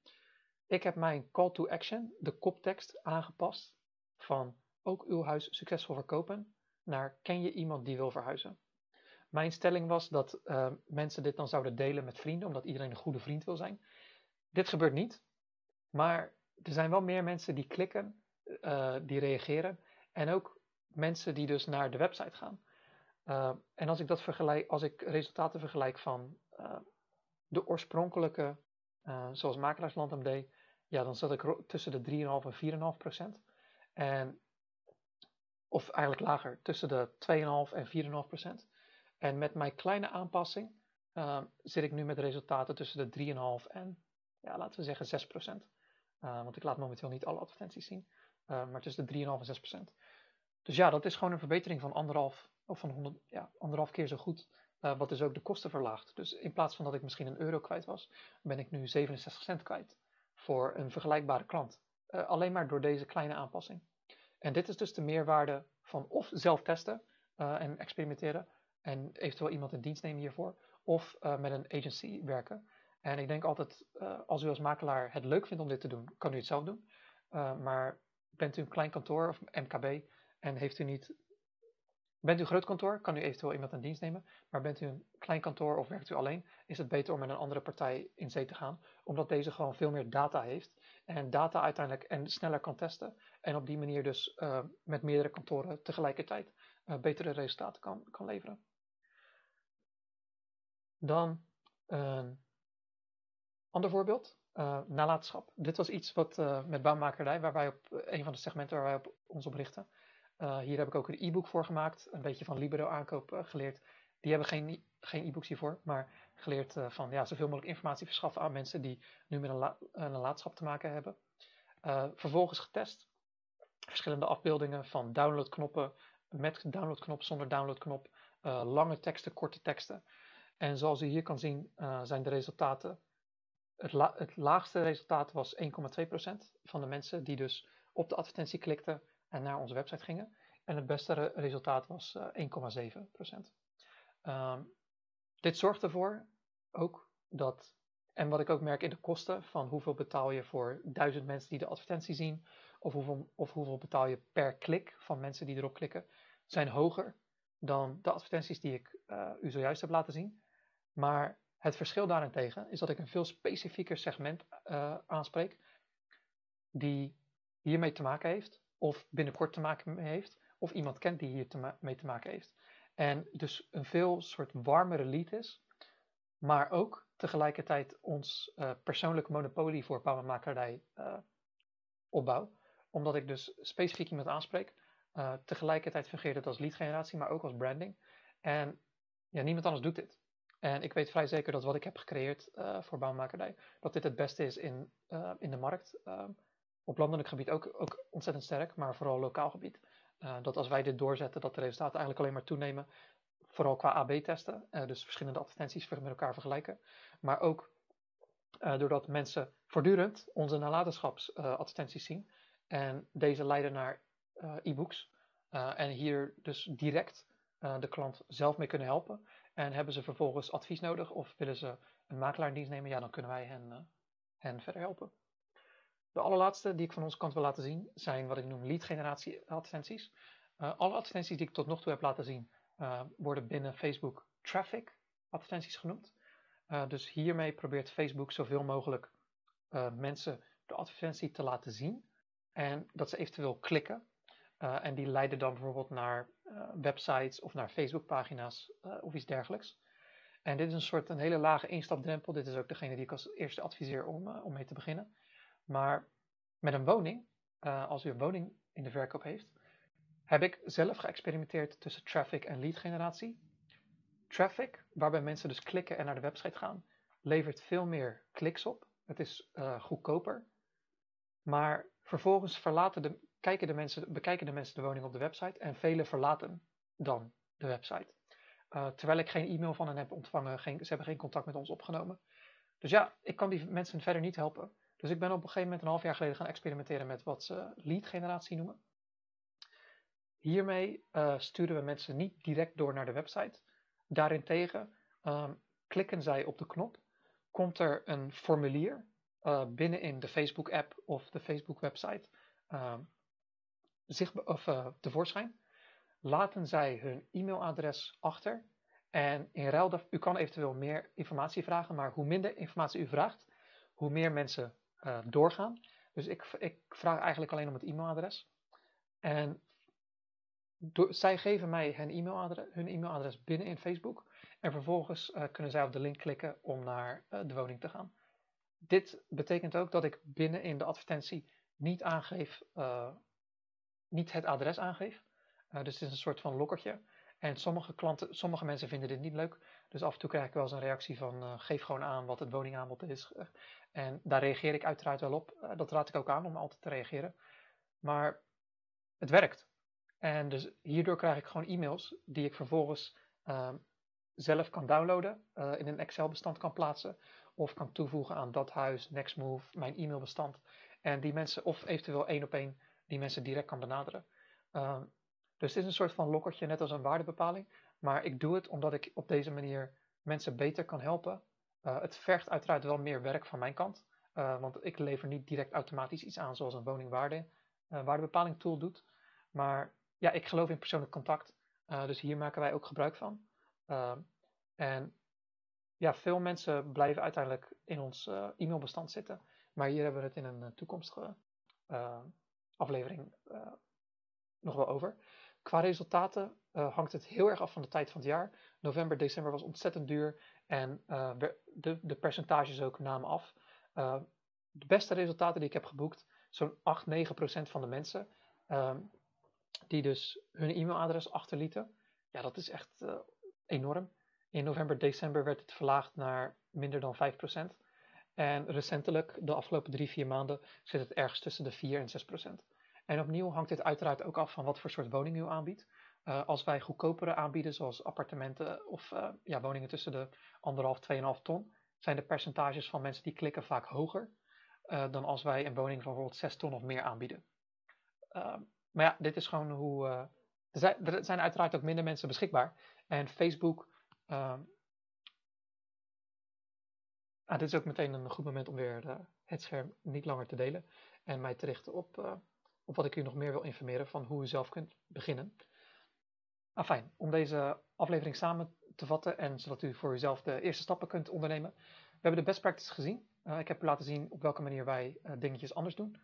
S1: Ik heb mijn call to action, de koptekst, aangepast van ook uw huis succesvol verkopen naar ken je iemand die wil verhuizen. Mijn stelling was dat uh, mensen dit dan zouden delen met vrienden, omdat iedereen een goede vriend wil zijn. Dit gebeurt niet, maar er zijn wel meer mensen die klikken, uh, die reageren en ook mensen die dus naar de website gaan. Uh, en als ik dat vergelijk, als ik resultaten vergelijk van de oorspronkelijke, zoals Makelaarsland deed, ja, dan zat ik tussen de 3,5 en 4,5 procent. En, of eigenlijk lager, tussen de 2,5 en 4,5 procent. En met mijn kleine aanpassing uh, zit ik nu met resultaten tussen de 3,5 en, ja, laten we zeggen 6 procent. Uh, want ik laat momenteel niet alle advertenties zien, uh, maar tussen de 3,5 en 6 procent. Dus ja, dat is gewoon een verbetering van anderhalf, of van 100, ja, anderhalf keer zo goed. wat dus ook de kosten verlaagt. Dus in plaats van dat ik misschien een euro kwijt was, ben ik nu 67 cent kwijt voor een vergelijkbare klant. alleen maar door deze kleine aanpassing. En dit is dus de meerwaarde van of zelf testen en experimenteren, en eventueel iemand in dienst nemen hiervoor, of uh, met een agency werken. En ik denk altijd, als u als makelaar het leuk vindt om dit te doen, kan u het zelf doen. maar bent u een klein kantoor of MKB en heeft u niet Bent u een groot kantoor, kan u eventueel iemand in dienst nemen. Maar bent u een klein kantoor of werkt u alleen, is het beter om met een andere partij in zee te gaan. Omdat deze gewoon veel meer data heeft. En data uiteindelijk en sneller kan testen. En op die manier dus met meerdere kantoren tegelijkertijd betere resultaten kan, kan leveren. Dan een ander voorbeeld. Uh, nalatenschap. Dit was iets wat met bouwmakerij, waar wij op een van de segmenten waar wij op ons op richten. Hier heb ik ook een e-book voor gemaakt, een beetje van Libero aankoop geleerd. Die hebben geen, geen e-books hiervoor, maar geleerd van ja, zoveel mogelijk informatie verschaffen aan mensen die nu met een, la een laadschap te maken hebben. vervolgens getest, verschillende afbeeldingen van downloadknoppen, met downloadknop, zonder downloadknop, lange teksten, korte teksten. En zoals u hier kan zien zijn de resultaten, het, het laagste resultaat was 1,2% van de mensen die dus op de advertentie klikten en naar onze website gingen. En het beste resultaat was 1,7%. Uh, um, dit zorgt ervoor ook dat, en wat ik ook merk in de kosten van hoeveel betaal je voor duizend mensen die de advertentie zien, of hoeveel, of hoeveel betaal je per klik van mensen die erop klikken, zijn hoger dan de advertenties die ik uh, u zojuist heb laten zien. Maar het verschil daarentegen is dat ik een veel specifieker segment uh, aanspreek, die hiermee te maken heeft of binnenkort te maken heeft, of iemand kent die hier te mee te maken heeft. En dus een veel soort warmere lead is, maar ook tegelijkertijd ons uh, persoonlijk monopolie voor bouwmakerij uh, opbouw. Omdat ik dus specifiek iemand aanspreek. Tegelijkertijd fungeert het als lead generatie, maar ook als branding. En ja, niemand anders doet dit. En ik weet vrij zeker dat wat ik heb gecreëerd voor bouwmakerij, dat dit het beste is in, in de markt. Ehm, op landelijk gebied ook, ook ontzettend sterk, maar vooral lokaal gebied. Uh, dat als wij dit doorzetten, dat de resultaten eigenlijk alleen maar toenemen. Vooral qua AB-testen, eh, dus verschillende advertenties met elkaar vergelijken. Maar ook doordat mensen voortdurend onze nalatenschapsadvertenties zien. En deze leiden naar e-books. en hier dus direct de klant zelf mee kunnen helpen. En hebben ze vervolgens advies nodig of willen ze een makelaar in dienst nemen, ja, dan kunnen wij hen, hen verder helpen. De allerlaatste die ik van onze kant wil laten zien zijn wat ik noem lead generatie advertenties. Uh, alle advertenties die ik tot nog toe heb laten zien uh, worden binnen Facebook traffic advertenties genoemd. Dus hiermee probeert Facebook zoveel mogelijk mensen de advertentie te laten zien en dat ze eventueel klikken. en die leiden dan bijvoorbeeld naar websites of naar Facebookpagina's of iets dergelijks. En dit is een soort een hele lage instapdrempel. Dit is ook degene die ik als eerste adviseer om, om mee te beginnen. Maar met een woning, als u een woning in de verkoop heeft, heb ik zelf geëxperimenteerd tussen traffic en lead generatie. Traffic, waarbij mensen dus klikken en naar de website gaan, levert veel meer kliks op. Het is goedkoper. Maar vervolgens verlaten de, kijken de mensen, bekijken de mensen de woning op de website en velen verlaten dan de website. Uh, terwijl ik geen e-mail van hen heb ontvangen, geen, ze hebben geen contact met ons opgenomen. Dus ja, ik kan die mensen verder niet helpen. Dus ik ben op een gegeven moment een half jaar geleden gaan experimenteren met wat ze lead generatie noemen. Hiermee uh, sturen we mensen niet direct door naar de website. Daarentegen um, klikken zij op de knop, komt er een formulier uh, binnenin de Facebook app of de Facebook website uh, of, uh, tevoorschijn. Laten zij hun e-mailadres achter en in ruil, u kan eventueel meer informatie vragen, maar hoe minder informatie u vraagt, hoe meer mensen uh, doorgaan. Dus ik, ik, vraag eigenlijk alleen om het e-mailadres. En zij geven mij hun e-mailadres, hun e-mailadres binnen in Facebook. En vervolgens uh, kunnen zij op de link klikken om naar de woning te gaan. Dit betekent ook dat ik binnen in de advertentie niet aangeef, niet het adres aangeef. dus het is een soort van lokkertje. En sommige klanten, sommige mensen vinden dit niet leuk. Dus af en toe krijg ik wel eens een reactie van uh, geef gewoon aan wat het woningaanbod is. En daar reageer ik uiteraard wel op. Dat raad ik ook aan om altijd te reageren. Maar het werkt. En dus hierdoor krijg ik gewoon e-mails die ik vervolgens uh, zelf kan downloaden, in een Excel bestand kan plaatsen. Of kan toevoegen aan dat huis, Nextmove, mijn e-mailbestand. En die mensen, of eventueel één op één, die mensen direct kan benaderen. Ehm, dus het is een soort van lokkertje, net als een waardebepaling. Maar ik doe het omdat ik op deze manier mensen beter kan helpen het vergt uiteraard wel meer werk van mijn kant, want ik lever niet direct automatisch iets aan zoals een woningwaarde, waardebepaling tool doet. Maar ja, ik geloof in persoonlijk contact, dus hier maken wij ook gebruik van. en ja, veel mensen blijven uiteindelijk in ons e-mailbestand zitten, maar hier hebben we het in een toekomstige aflevering nog wel over. Qua resultaten uh, hangt het heel erg af van de tijd van het jaar. November, december was ontzettend duur en uh, de, de percentages ook namen af. De beste resultaten die ik heb geboekt, zo'n 8, 9 procent van de mensen ehm, die dus hun e-mailadres achterlieten. Ja, dat is echt enorm. In november, december werd het verlaagd naar minder dan 5 procent. En recentelijk, de afgelopen drie, vier maanden, zit het ergens tussen de 4 en 6 procent. En opnieuw hangt dit uiteraard ook af van wat voor soort woning u aanbiedt. Uh, als wij goedkopere aanbieden, zoals appartementen of uh, ja, woningen tussen de 1,5, 2,5 ton, zijn de percentages van mensen die klikken vaak hoger uh, dan als wij een woning van bijvoorbeeld 6 ton of meer aanbieden. maar ja, dit is gewoon hoe. er, zijn, er zijn uiteraard ook minder mensen beschikbaar. En Facebook. Ah, dit is ook meteen een goed moment om weer het scherm niet langer te delen en mij te richten op op wat ik u nog meer wil informeren van hoe u zelf kunt beginnen. Afijn, om deze aflevering samen te vatten en zodat u voor uzelf de eerste stappen kunt ondernemen. We hebben de best practices gezien. Uh, ik heb u laten zien op welke manier wij dingetjes anders doen.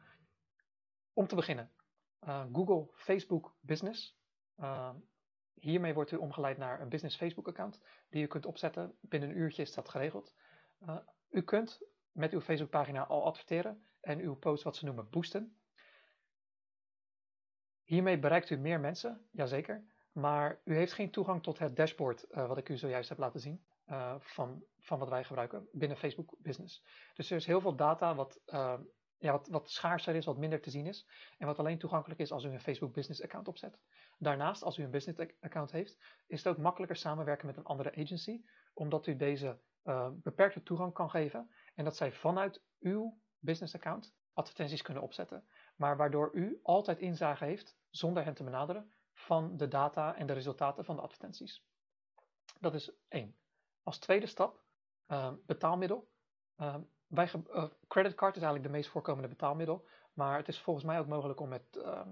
S1: Om te beginnen, Google Facebook Business. hiermee wordt u omgeleid naar een business Facebook account die u kunt opzetten. Binnen een uurtje is dat geregeld. U kunt met uw Facebook pagina al adverteren en uw post wat ze noemen boosten. Hiermee bereikt u meer mensen, jazeker, maar u heeft geen toegang tot het dashboard uh, wat ik u zojuist heb laten zien uh, van, van wat wij gebruiken binnen Facebook Business. Dus er is heel veel data wat, ja, wat, wat schaarser is, wat minder te zien is en wat alleen toegankelijk is als u een Facebook Business account opzet. Daarnaast, als u een business account heeft, is het ook makkelijker samenwerken met een andere agency, omdat u deze beperkte toegang kan geven en dat zij vanuit uw business account advertenties kunnen opzetten, maar waardoor u altijd inzage heeft zonder hen te benaderen, van de data en de resultaten van de advertenties. Dat is één. Als tweede stap, uh, betaalmiddel. Bij, uh, creditcard is eigenlijk de meest voorkomende betaalmiddel, maar het is volgens mij ook mogelijk om met, ehm,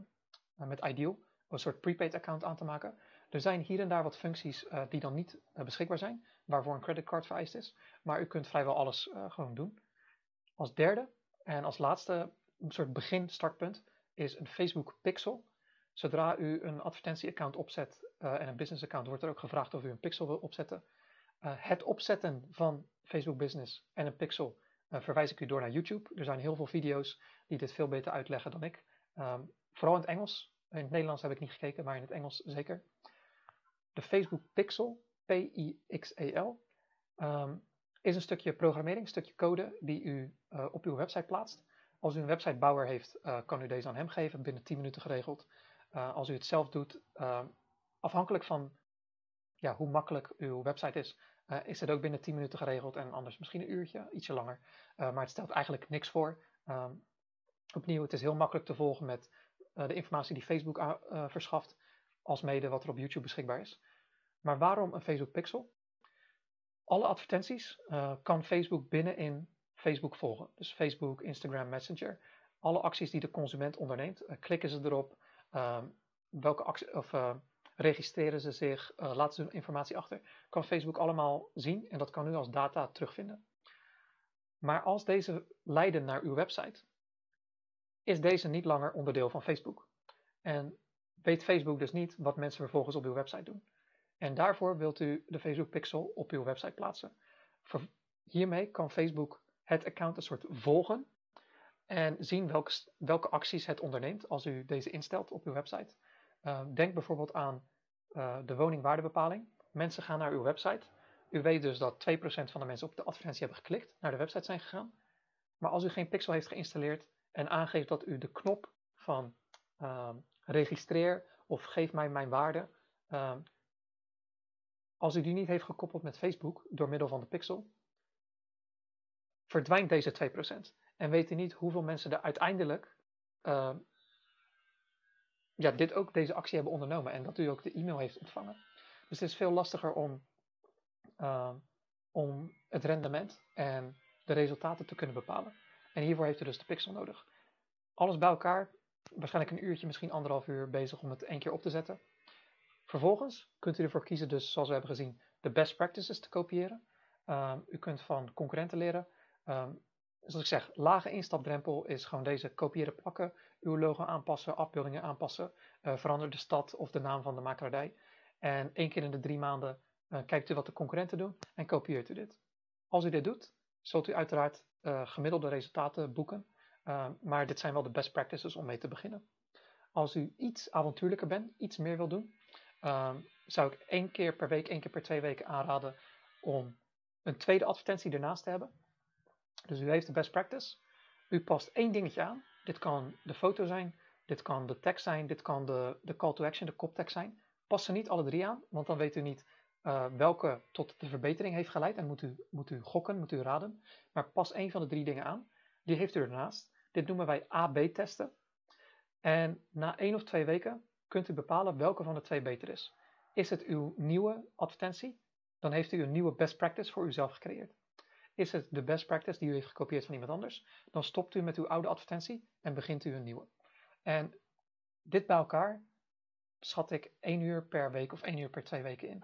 S1: met Ideal een soort prepaid account aan te maken. Er zijn hier en daar wat functies eh, die dan niet eh, beschikbaar zijn, waarvoor een creditcard vereist is, maar u kunt vrijwel alles eh, gewoon doen. Als derde en als laatste een soort begin startpunt is een Facebook Pixel. Zodra u een advertentieaccount opzet en een business account, wordt er ook gevraagd of u een pixel wil opzetten. Het opzetten van Facebook Business en een pixel verwijs ik u door naar YouTube. Er zijn heel veel video's die dit veel beter uitleggen dan ik. Um, vooral in het Engels. In het Nederlands heb ik niet gekeken, maar in het Engels zeker. De Facebook Pixel, P-I-X-E-L, um, is een stukje programmering, een stukje code die u op uw website plaatst. Als u een websitebouwer heeft, kan u deze aan hem geven, binnen 10 minuten geregeld. Uh, als u het zelf doet, uh, afhankelijk van ja, hoe makkelijk uw website is, is het ook binnen 10 minuten geregeld en anders misschien een uurtje, ietsje langer. maar het stelt eigenlijk niks voor. Um, opnieuw, het is heel makkelijk te volgen met de informatie die Facebook verschaft, als mede wat er op YouTube beschikbaar is. Maar waarom een Facebook Pixel? Alle advertenties kan Facebook binnen in Facebook volgen. Dus Facebook, Instagram, Messenger. Alle acties die de consument onderneemt, klikken ze erop, Ehm, welke actie, of, uh, registreren ze zich, laten ze hun informatie achter, kan Facebook allemaal zien en dat kan u als data terugvinden. Maar als deze leiden naar uw website, is deze niet langer onderdeel van Facebook. En weet Facebook dus niet wat mensen vervolgens op uw website doen. En daarvoor wilt u de Facebook Pixel op uw website plaatsen. hiermee kan Facebook het account een soort volgen en zien welke, welke acties het onderneemt als u deze instelt op uw website. Uh, denk bijvoorbeeld aan uh, de woningwaardebepaling. Mensen gaan naar uw website. U weet dus dat 2% van de mensen op de advertentie hebben geklikt, naar de website zijn gegaan. Maar als u geen pixel heeft geïnstalleerd en aangeeft dat u de knop van uh, registreer of geef mij mijn waarde, ehm, als u die niet heeft gekoppeld met Facebook door middel van de pixel, verdwijnt deze 2% en weten niet hoeveel mensen er uiteindelijk uh, ja, dit ook, deze actie hebben ondernomen en dat u ook de e-mail heeft ontvangen. Dus het is veel lastiger om, uh, om het rendement en de resultaten te kunnen bepalen. En hiervoor heeft u dus de pixel nodig. Alles bij elkaar, waarschijnlijk een uurtje, misschien anderhalf uur bezig om het één keer op te zetten. Vervolgens kunt u ervoor kiezen, dus zoals we hebben gezien, de best practices te kopiëren. Um, u kunt van concurrenten leren. Um, zoals ik zeg, lage instapdrempel is gewoon deze kopiëren, plakken, uw logo aanpassen, afbeeldingen aanpassen, uh, verander de stad of de naam van de makelaardij. En één keer in de drie maanden uh, kijkt u wat de concurrenten doen en kopieert u dit. Als u dit doet, zult u uiteraard uh, gemiddelde resultaten boeken, maar dit zijn wel de best practices om mee te beginnen. Als u iets avontuurlijker bent, iets meer wil doen, zou ik één keer per week, één keer per twee weken aanraden om een tweede advertentie ernaast te hebben. Dus u heeft de best practice. U past één dingetje aan. Dit kan de foto zijn, dit kan de tekst zijn, dit kan de, de call to action, de koptekst zijn. Pas ze niet alle drie aan, want dan weet u niet uh, welke tot de verbetering heeft geleid en moet u, moet u gokken, moet u raden. Maar pas één van de drie dingen aan. Die heeft u ernaast. Dit noemen wij A-B testen. En na één of twee weken kunt u bepalen welke van de twee beter is. Is het uw nieuwe advertentie? Dan heeft u een nieuwe best practice voor uzelf gecreëerd. Is het de best practice die u heeft gekopieerd van iemand anders? Dan stopt u met uw oude advertentie en begint u een nieuwe. En dit bij elkaar schat ik één uur per week of één uur per twee weken in.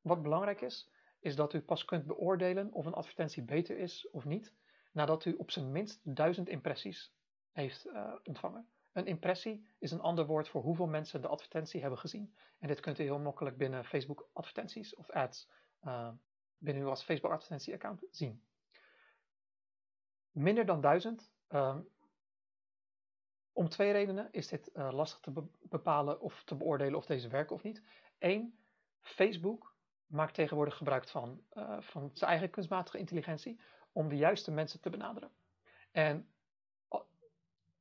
S1: Wat belangrijk is, is dat u pas kunt beoordelen of een advertentie beter is of niet, nadat u op zijn minst duizend impressies heeft uh, ontvangen. Een impressie is een ander woord voor hoeveel mensen de advertentie hebben gezien. En dit kunt u heel makkelijk binnen Facebook advertenties of ads uh, binnen uw Facebook advertentie account zien. Minder dan duizend. Um, om twee redenen is dit uh, lastig te be bepalen of te beoordelen of deze werken of niet. Eén, Facebook maakt tegenwoordig gebruik van, uh, van zijn eigen kunstmatige intelligentie om de juiste mensen te benaderen. En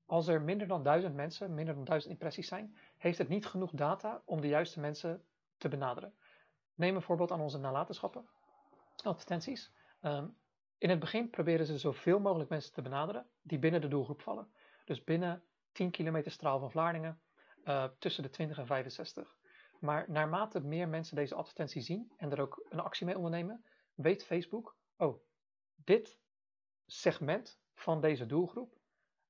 S1: als er minder dan duizend mensen, minder dan duizend impressies zijn, heeft het niet genoeg data om de juiste mensen te benaderen. Neem een voorbeeld aan onze nalatenschappen, advertenties. Um, in het begin proberen ze zoveel mogelijk mensen te benaderen die binnen de doelgroep vallen. Dus binnen 10 kilometer straal van Vlaardingen, uh, tussen de 20 en 65. Maar naarmate meer mensen deze advertentie zien en er ook een actie mee ondernemen, weet Facebook, oh, dit segment van deze doelgroep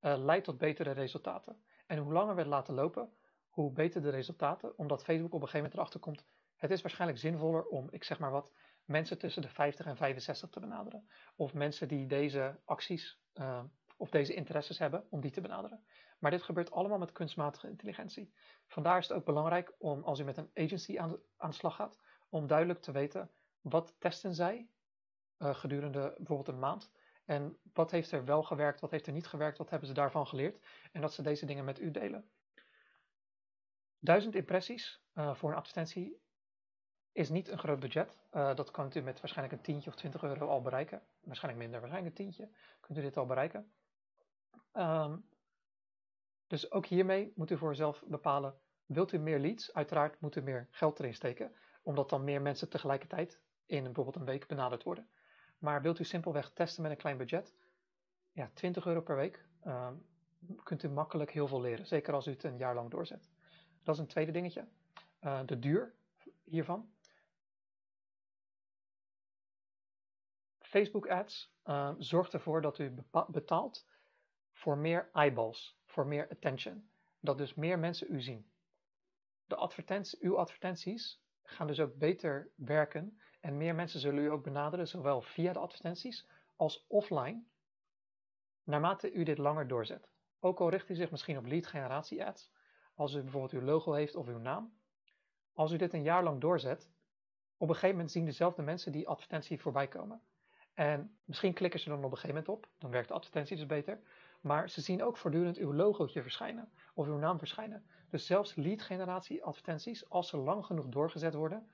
S1: uh, leidt tot betere resultaten. En hoe langer we het laten lopen, hoe beter de resultaten, omdat Facebook op een gegeven moment erachter komt, het is waarschijnlijk zinvoller om, ik zeg maar wat, mensen tussen de 50 en 65 te benaderen. Of mensen die deze acties uh, of deze interesses hebben, om die te benaderen. Maar dit gebeurt allemaal met kunstmatige intelligentie. Vandaar is het ook belangrijk om, als u met een agency aan de, aan slag gaat, om duidelijk te weten wat testen zij uh, gedurende bijvoorbeeld een maand. En wat heeft er wel gewerkt, wat heeft er niet gewerkt, wat hebben ze daarvan geleerd. En dat ze deze dingen met u delen. Duizend impressies uh, voor een advertentie is niet een groot budget. Uh, dat kunt u met waarschijnlijk een tientje of 20 euro al bereiken. Waarschijnlijk minder, waarschijnlijk een tientje. Kunt u dit al bereiken. Um, dus ook hiermee moet u voor uzelf bepalen, wilt u meer leads? Uiteraard moet u meer geld erin steken, omdat dan meer mensen tegelijkertijd in bijvoorbeeld een week benaderd worden. Maar wilt u simpelweg testen met een klein budget? Ja, 20 euro per week um, kunt u makkelijk heel veel leren, zeker als u het een jaar lang doorzet. Dat is een tweede dingetje. Uh, de duur hiervan. Facebook ads uh, zorgt ervoor dat u betaalt voor meer eyeballs, voor meer attention. Dat dus meer mensen u zien. De advertenties, uw advertenties gaan dus ook beter werken en meer mensen zullen u ook benaderen, zowel via de advertenties als offline, naarmate u dit langer doorzet. Ook al richt u zich misschien op lead generatie ads, als u bijvoorbeeld uw logo heeft of uw naam. Als u dit een jaar lang doorzet, op een gegeven moment zien dezelfde mensen die advertentie voorbij komen. En misschien klikken ze dan op een gegeven moment op, dan werkt de advertentie dus beter. Maar ze zien ook voortdurend uw logootje verschijnen of uw naam verschijnen. Dus zelfs lead generatie advertenties, als ze lang genoeg doorgezet worden,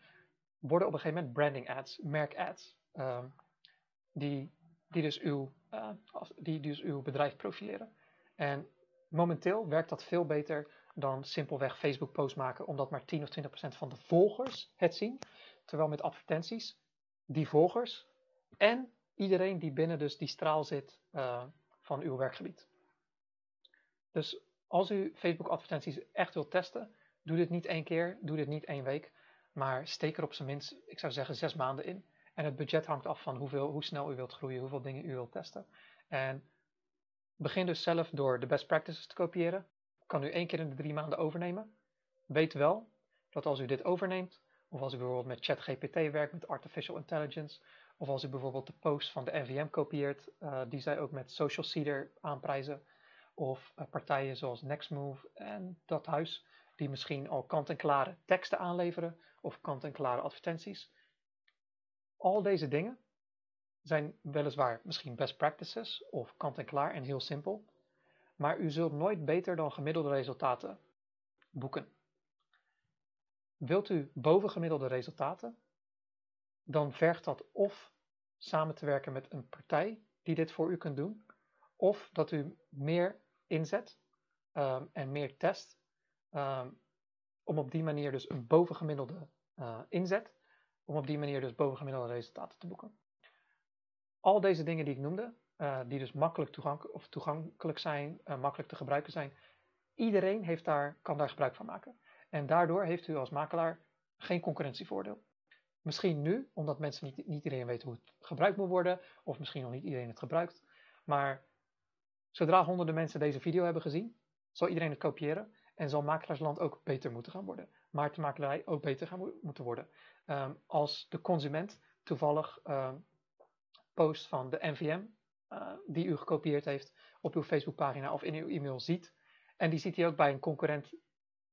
S1: worden op een gegeven moment branding ads, merk ads, uh, die, die, dus uw, uh, die dus uw bedrijf profileren. En momenteel werkt dat veel beter dan simpelweg Facebook posts maken, omdat maar 10 of 20 procent van de volgers het zien. Terwijl met advertenties, die volgers en iedereen die binnen dus die straal zit uh, van uw werkgebied. Dus als u Facebook advertenties echt wilt testen, doe dit niet één keer, doe dit niet één week, maar steek er op zijn minst, ik zou zeggen, zes maanden in. En het budget hangt af van hoeveel, hoe snel u wilt groeien, hoeveel dingen u wilt testen. En begin dus zelf door de best practices te kopiëren. Kan u één keer in de drie maanden overnemen. Weet wel dat als u dit overneemt, of als u bijvoorbeeld met ChatGPT werkt, met Artificial Intelligence, of als u bijvoorbeeld de posts van de NVM kopieert, uh, die zij ook met Social Seeder aanprijzen, of uh, partijen zoals Nextmove en Dat Huis, die misschien al kant-en-klare teksten aanleveren, of kant-en-klare advertenties. Al deze dingen zijn weliswaar misschien best practices of kant-en-klaar en heel simpel, maar u zult nooit beter dan gemiddelde resultaten boeken. Wilt u bovengemiddelde resultaten, dan vergt dat of samen te werken met een partij die dit voor u kunt doen, of dat u meer inzet um, en meer test, um, om op die manier dus een bovengemiddelde uh, inzet, om op die manier dus bovengemiddelde resultaten te boeken. Al deze dingen die ik noemde, uh, die dus makkelijk toegankelijk, of toegankelijk zijn, uh, makkelijk te gebruiken zijn, iedereen heeft daar, kan daar gebruik van maken. En daardoor heeft u als makelaar geen concurrentievoordeel. Misschien nu, omdat mensen niet, niet iedereen weet hoe het gebruikt moet worden, of misschien nog niet iedereen het gebruikt. Maar zodra honderden mensen deze video hebben gezien, zal iedereen het kopiëren en zal makelaarsland ook beter moeten gaan worden. Maar de makelaarij ook beter gaan moeten worden. Um, als de consument toevallig um, post van de NVM, uh, die u gekopieerd heeft, op uw Facebookpagina of in uw e-mail ziet, en die ziet hij ook bij een concurrent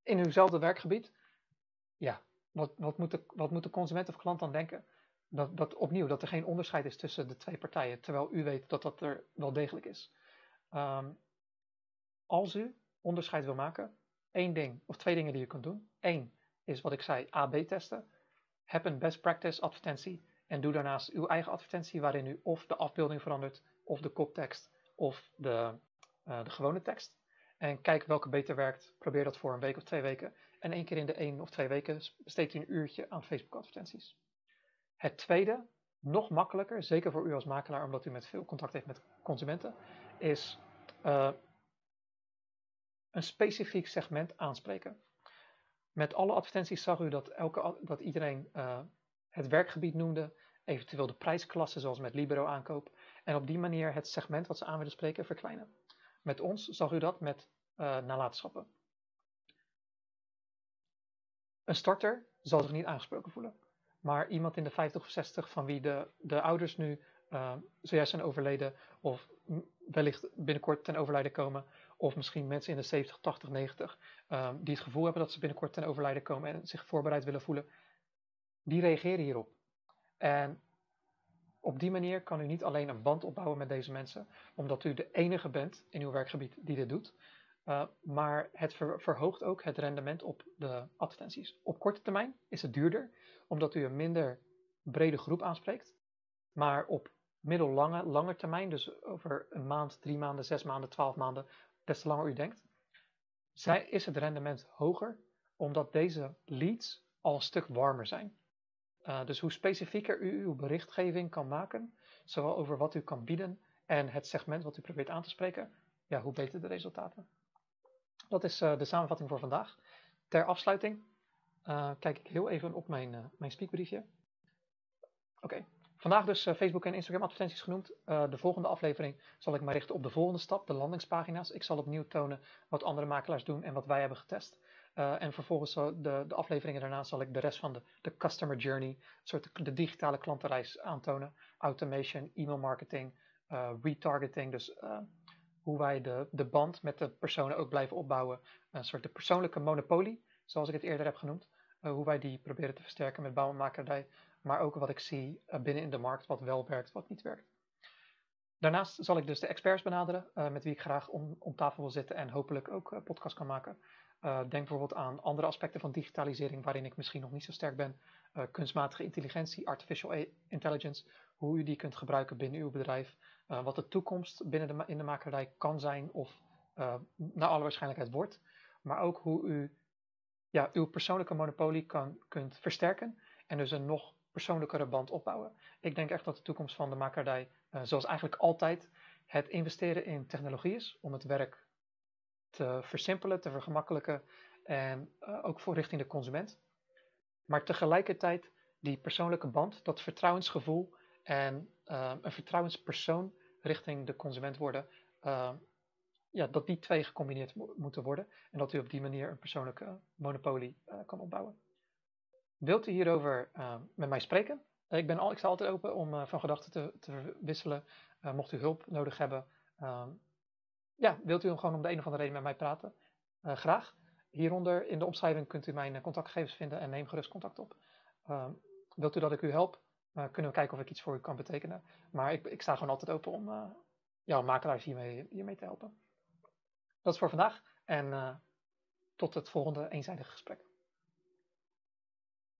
S1: in uwzelfde werkgebied, ja, wat, wat, moet de, wat moet de consument of klant dan denken? Dat, dat opnieuw, dat er geen onderscheid is tussen de twee partijen, terwijl u weet dat dat er wel degelijk is. Um, als u onderscheid wil maken, één ding of twee dingen die u kunt doen. Eén is wat ik zei, AB testen. Heb een best practice advertentie en doe daarnaast uw eigen advertentie waarin u of de afbeelding verandert, of de koptekst, of de, uh, de gewone tekst. En kijk welke beter werkt. Probeer dat voor een week of twee weken. En één keer in de één of twee weken besteedt u een uurtje aan Facebook advertenties. Het tweede, nog makkelijker, zeker voor u als makelaar, omdat u met veel contact heeft met consumenten, is uh, een specifiek segment aanspreken. Met alle advertenties zag u dat, elke, dat iedereen uh, het werkgebied noemde, eventueel de prijsklasse zoals met Libero aankoop, en op die manier het segment wat ze aan willen spreken verkleinen. Met ons zag u dat met uh, nalatenschappen. Een starter zal zich niet aangesproken voelen. Maar iemand in de 50 of 60 van wie de, de ouders nu uh, zojuist zijn overleden of wellicht binnenkort ten overlijden komen. Of misschien mensen in de 70, 80, 90 um, die het gevoel hebben dat ze binnenkort ten overlijden komen en zich voorbereid willen voelen. Die reageren hierop. En op die manier kan u niet alleen een band opbouwen met deze mensen, omdat u de enige bent in uw werkgebied die dit doet, uh, maar het ver verhoogt ook het rendement op de advertenties. Op korte termijn is het duurder, omdat u een minder brede groep aanspreekt. Maar op middellange, lange termijn, dus over een maand, drie maanden, zes maanden, twaalf maanden, des te langer u denkt, zij, is het rendement hoger, omdat deze leads al een stuk warmer zijn. Uh, dus hoe specifieker u uw berichtgeving kan maken, zowel over wat u kan bieden en het segment wat u probeert aan te spreken, ja, hoe beter de resultaten. Dat is uh, de samenvatting voor vandaag. Ter afsluiting uh, kijk ik heel even op mijn, mijn speakbriefje. Oké. Vandaag dus Facebook en Instagram advertenties genoemd. de volgende aflevering zal ik me richten op de volgende stap, de landingspagina's. Ik zal opnieuw tonen wat andere makelaars doen en wat wij hebben getest. en vervolgens de, de afleveringen daarna zal ik de rest van de, de customer journey, soort de, digitale klantenreis aantonen. Automation, e-mail marketing, retargeting, dus hoe wij de, de band met de personen ook blijven opbouwen. Een soort de persoonlijke monopolie, zoals ik het eerder heb genoemd. Hoe wij die proberen te versterken met bouwmakerij. Maar ook wat ik zie uh, binnen in de markt, wat wel werkt, wat niet werkt. Daarnaast zal ik dus de experts benaderen, uh, met wie ik graag om, om, tafel wil zitten en hopelijk ook podcast kan maken. denk bijvoorbeeld aan andere aspecten van digitalisering waarin ik misschien nog niet zo sterk ben. kunstmatige intelligentie, artificial intelligence, hoe u die kunt gebruiken binnen uw bedrijf. Wat de toekomst binnen de, in de makerij kan zijn of naar alle waarschijnlijkheid wordt. Maar ook hoe u ja, uw persoonlijke monopolie kan, kunt versterken en dus een nog persoonlijkere band opbouwen. Ik denk echt dat de toekomst van de makerij, uh, zoals eigenlijk altijd, het investeren in technologie is om het werk te versimpelen, te vergemakkelijken en ook voor richting de consument. Maar tegelijkertijd die persoonlijke band, dat vertrouwensgevoel en uh, een vertrouwenspersoon richting de consument worden, ja, dat die twee gecombineerd mo moeten worden en dat u op die manier een persoonlijke monopolie kan opbouwen. Wilt u hierover met mij spreken? ik, ben al, ik sta altijd open om van gedachten te, te wisselen. mocht u hulp nodig hebben, ja, wilt u gewoon om de een of andere reden met mij praten? graag. Hieronder in de omschrijving kunt u mijn contactgegevens vinden en neem gerust contact op. wilt u dat ik u help? kunnen we kijken of ik iets voor u kan betekenen. Maar ik, ik sta gewoon altijd open om jouw makelaars hiermee, hiermee te helpen. Dat is voor vandaag en tot het volgende eenzijdige gesprek.